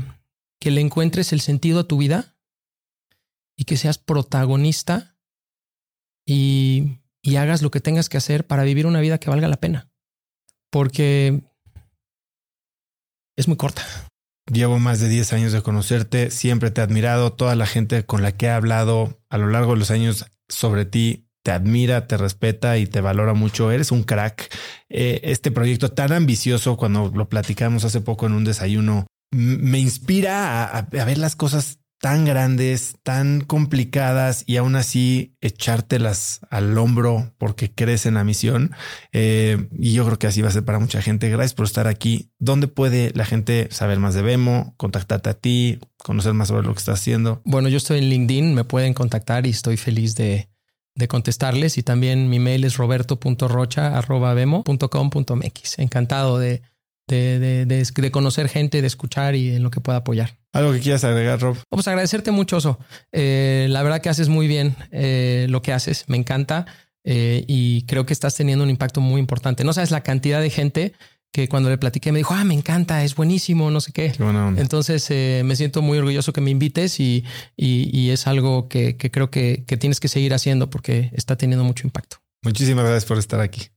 que le encuentres el sentido a tu vida y que seas protagonista y, y hagas lo que tengas que hacer para vivir una vida que valga la pena. porque es muy corta. Llevo más de 10 años de conocerte, siempre te he admirado, toda la gente con la que he hablado a lo largo de los años sobre ti te admira, te respeta y te valora mucho. Eres un crack. Eh, este proyecto tan ambicioso, cuando lo platicamos hace poco en un desayuno, me inspira a, ver las cosas tan grandes, tan complicadas y aún así echártelas al hombro porque crees en la misión. Eh, y yo creo que así va a ser para mucha gente. Gracias por estar aquí. ¿Dónde puede la gente saber más de Vemo, contactarte a ti, conocer más sobre lo que estás haciendo? Bueno, yo estoy en LinkedIn, me pueden contactar y estoy feliz de, de contestarles. Y también mi mail es roberto.rocha.vemo.com.mx. Encantado de de, de, conocer gente, de escuchar y en lo que pueda apoyar. ¿Algo que quieras agregar, Rob? Pues agradecerte mucho, Oso. Eh, la verdad que haces muy bien eh, lo que haces, me encanta eh, y creo que estás teniendo un impacto muy importante. No sabes la cantidad de gente que cuando le platiqué me dijo, ah, me encanta, es buenísimo, no sé qué. Entonces me siento muy orgulloso que me invites y, y, es algo que, que creo que, que tienes que seguir haciendo porque está teniendo mucho impacto. Muchísimas gracias por estar aquí.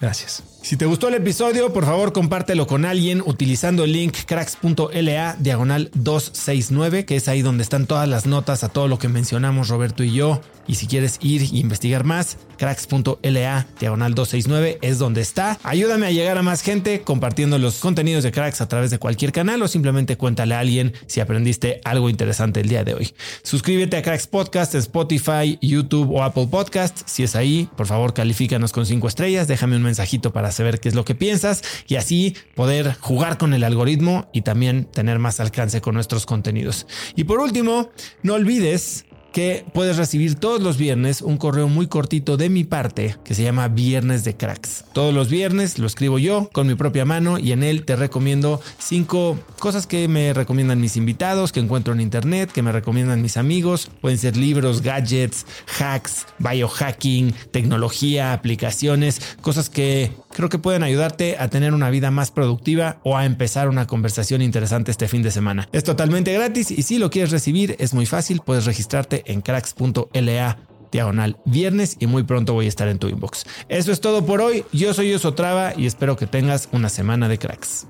Gracias. Si te gustó el episodio, por favor compártelo con alguien utilizando el link cracks.la diagonal 269, que es ahí donde están todas las notas a todo lo que mencionamos Roberto y yo. Y si quieres ir e investigar más, cracks.la diagonal 269 es donde está. Ayúdame a llegar a más gente compartiendo los contenidos de Cracks a través de cualquier canal o simplemente cuéntale a alguien si aprendiste algo interesante el día de hoy. Suscríbete a Cracks Podcast en Spotify, YouTube o Apple Podcast. Si es ahí, por favor califícanos con 5 estrellas, déjame un mensajito para saber qué es lo que piensas y así poder jugar con el algoritmo y también tener más alcance con nuestros contenidos. Y por último, no olvides que puedes recibir todos los viernes un correo muy cortito de mi parte que se llama Viernes de Cracks. Todos los viernes lo escribo yo con mi propia mano y en él te recomiendo cinco cosas que me recomiendan mis invitados, que encuentro en internet, que me recomiendan mis amigos. Pueden ser libros, gadgets, hacks, biohacking, tecnología, aplicaciones, cosas que creo que pueden ayudarte a tener una vida más productiva o a empezar una conversación interesante este fin de semana. Es totalmente gratis y si lo quieres recibir es muy fácil, puedes registrarte en cracks.la diagonal viernes y muy pronto voy a estar en tu inbox. Eso es todo por hoy. Yo soy Osotrava y espero que tengas una semana de cracks.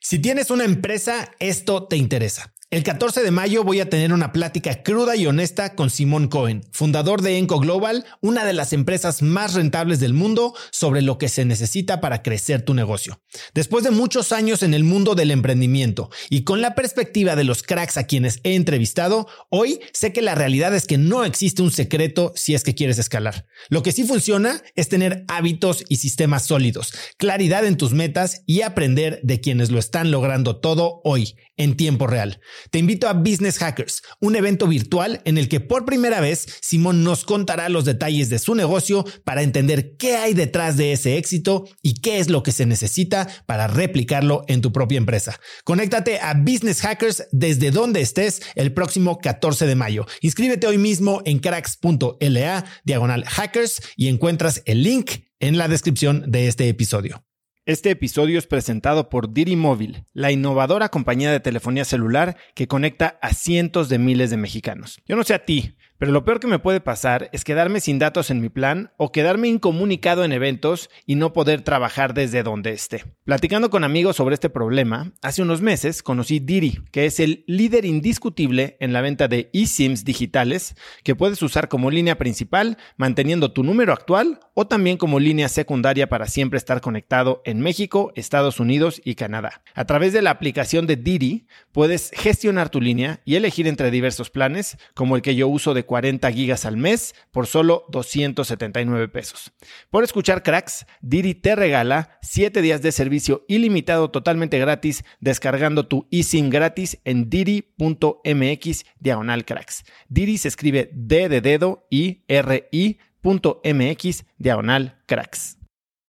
Si tienes una empresa, esto te interesa. El 14 de mayo voy a tener una plática cruda y honesta con Simón Cohen, fundador de Enco Global, una de las empresas más rentables del mundo, sobre lo que se necesita para crecer tu negocio. Después de muchos años en el mundo del emprendimiento y con la perspectiva de los cracks a quienes he entrevistado, hoy sé que la realidad es que no existe un secreto si es que quieres escalar. Lo que sí funciona es tener hábitos y sistemas sólidos, claridad en tus metas y aprender de quienes lo están logrando todo hoy, en tiempo real. Te invito a Business Hackers, un evento virtual en el que por primera vez Simón nos contará los detalles de su negocio para entender qué hay detrás de ese éxito y qué es lo que se necesita para replicarlo en tu propia empresa. Conéctate a Business Hackers desde donde estés el próximo 14 de mayo. Inscríbete hoy mismo en cracks.la diagonal hackers y encuentras el link en la descripción de este episodio. Este episodio es presentado por Diri Móvil, la innovadora compañía de telefonía celular que conecta a cientos de miles de mexicanos. Yo no sé a ti, pero lo peor que me puede pasar es quedarme sin datos en mi plan o quedarme incomunicado en eventos y no poder trabajar desde donde esté. Platicando con amigos sobre este problema, hace unos meses conocí Diri, que es el líder indiscutible en la venta de eSIMs digitales que puedes usar como línea principal manteniendo tu número actual o también como línea secundaria para siempre estar conectado en México, Estados Unidos y Canadá. A través de la aplicación de Diri puedes gestionar tu línea y elegir entre diversos planes como el que yo uso de 40 gigas al mes por solo 279 pesos. Por escuchar cracks, Diri te regala 7 días de servicio ilimitado totalmente gratis descargando tu eSIM gratis en diri.mx diagonal cracks. Diri se escribe D de dedo y R I.mx diagonal cracks.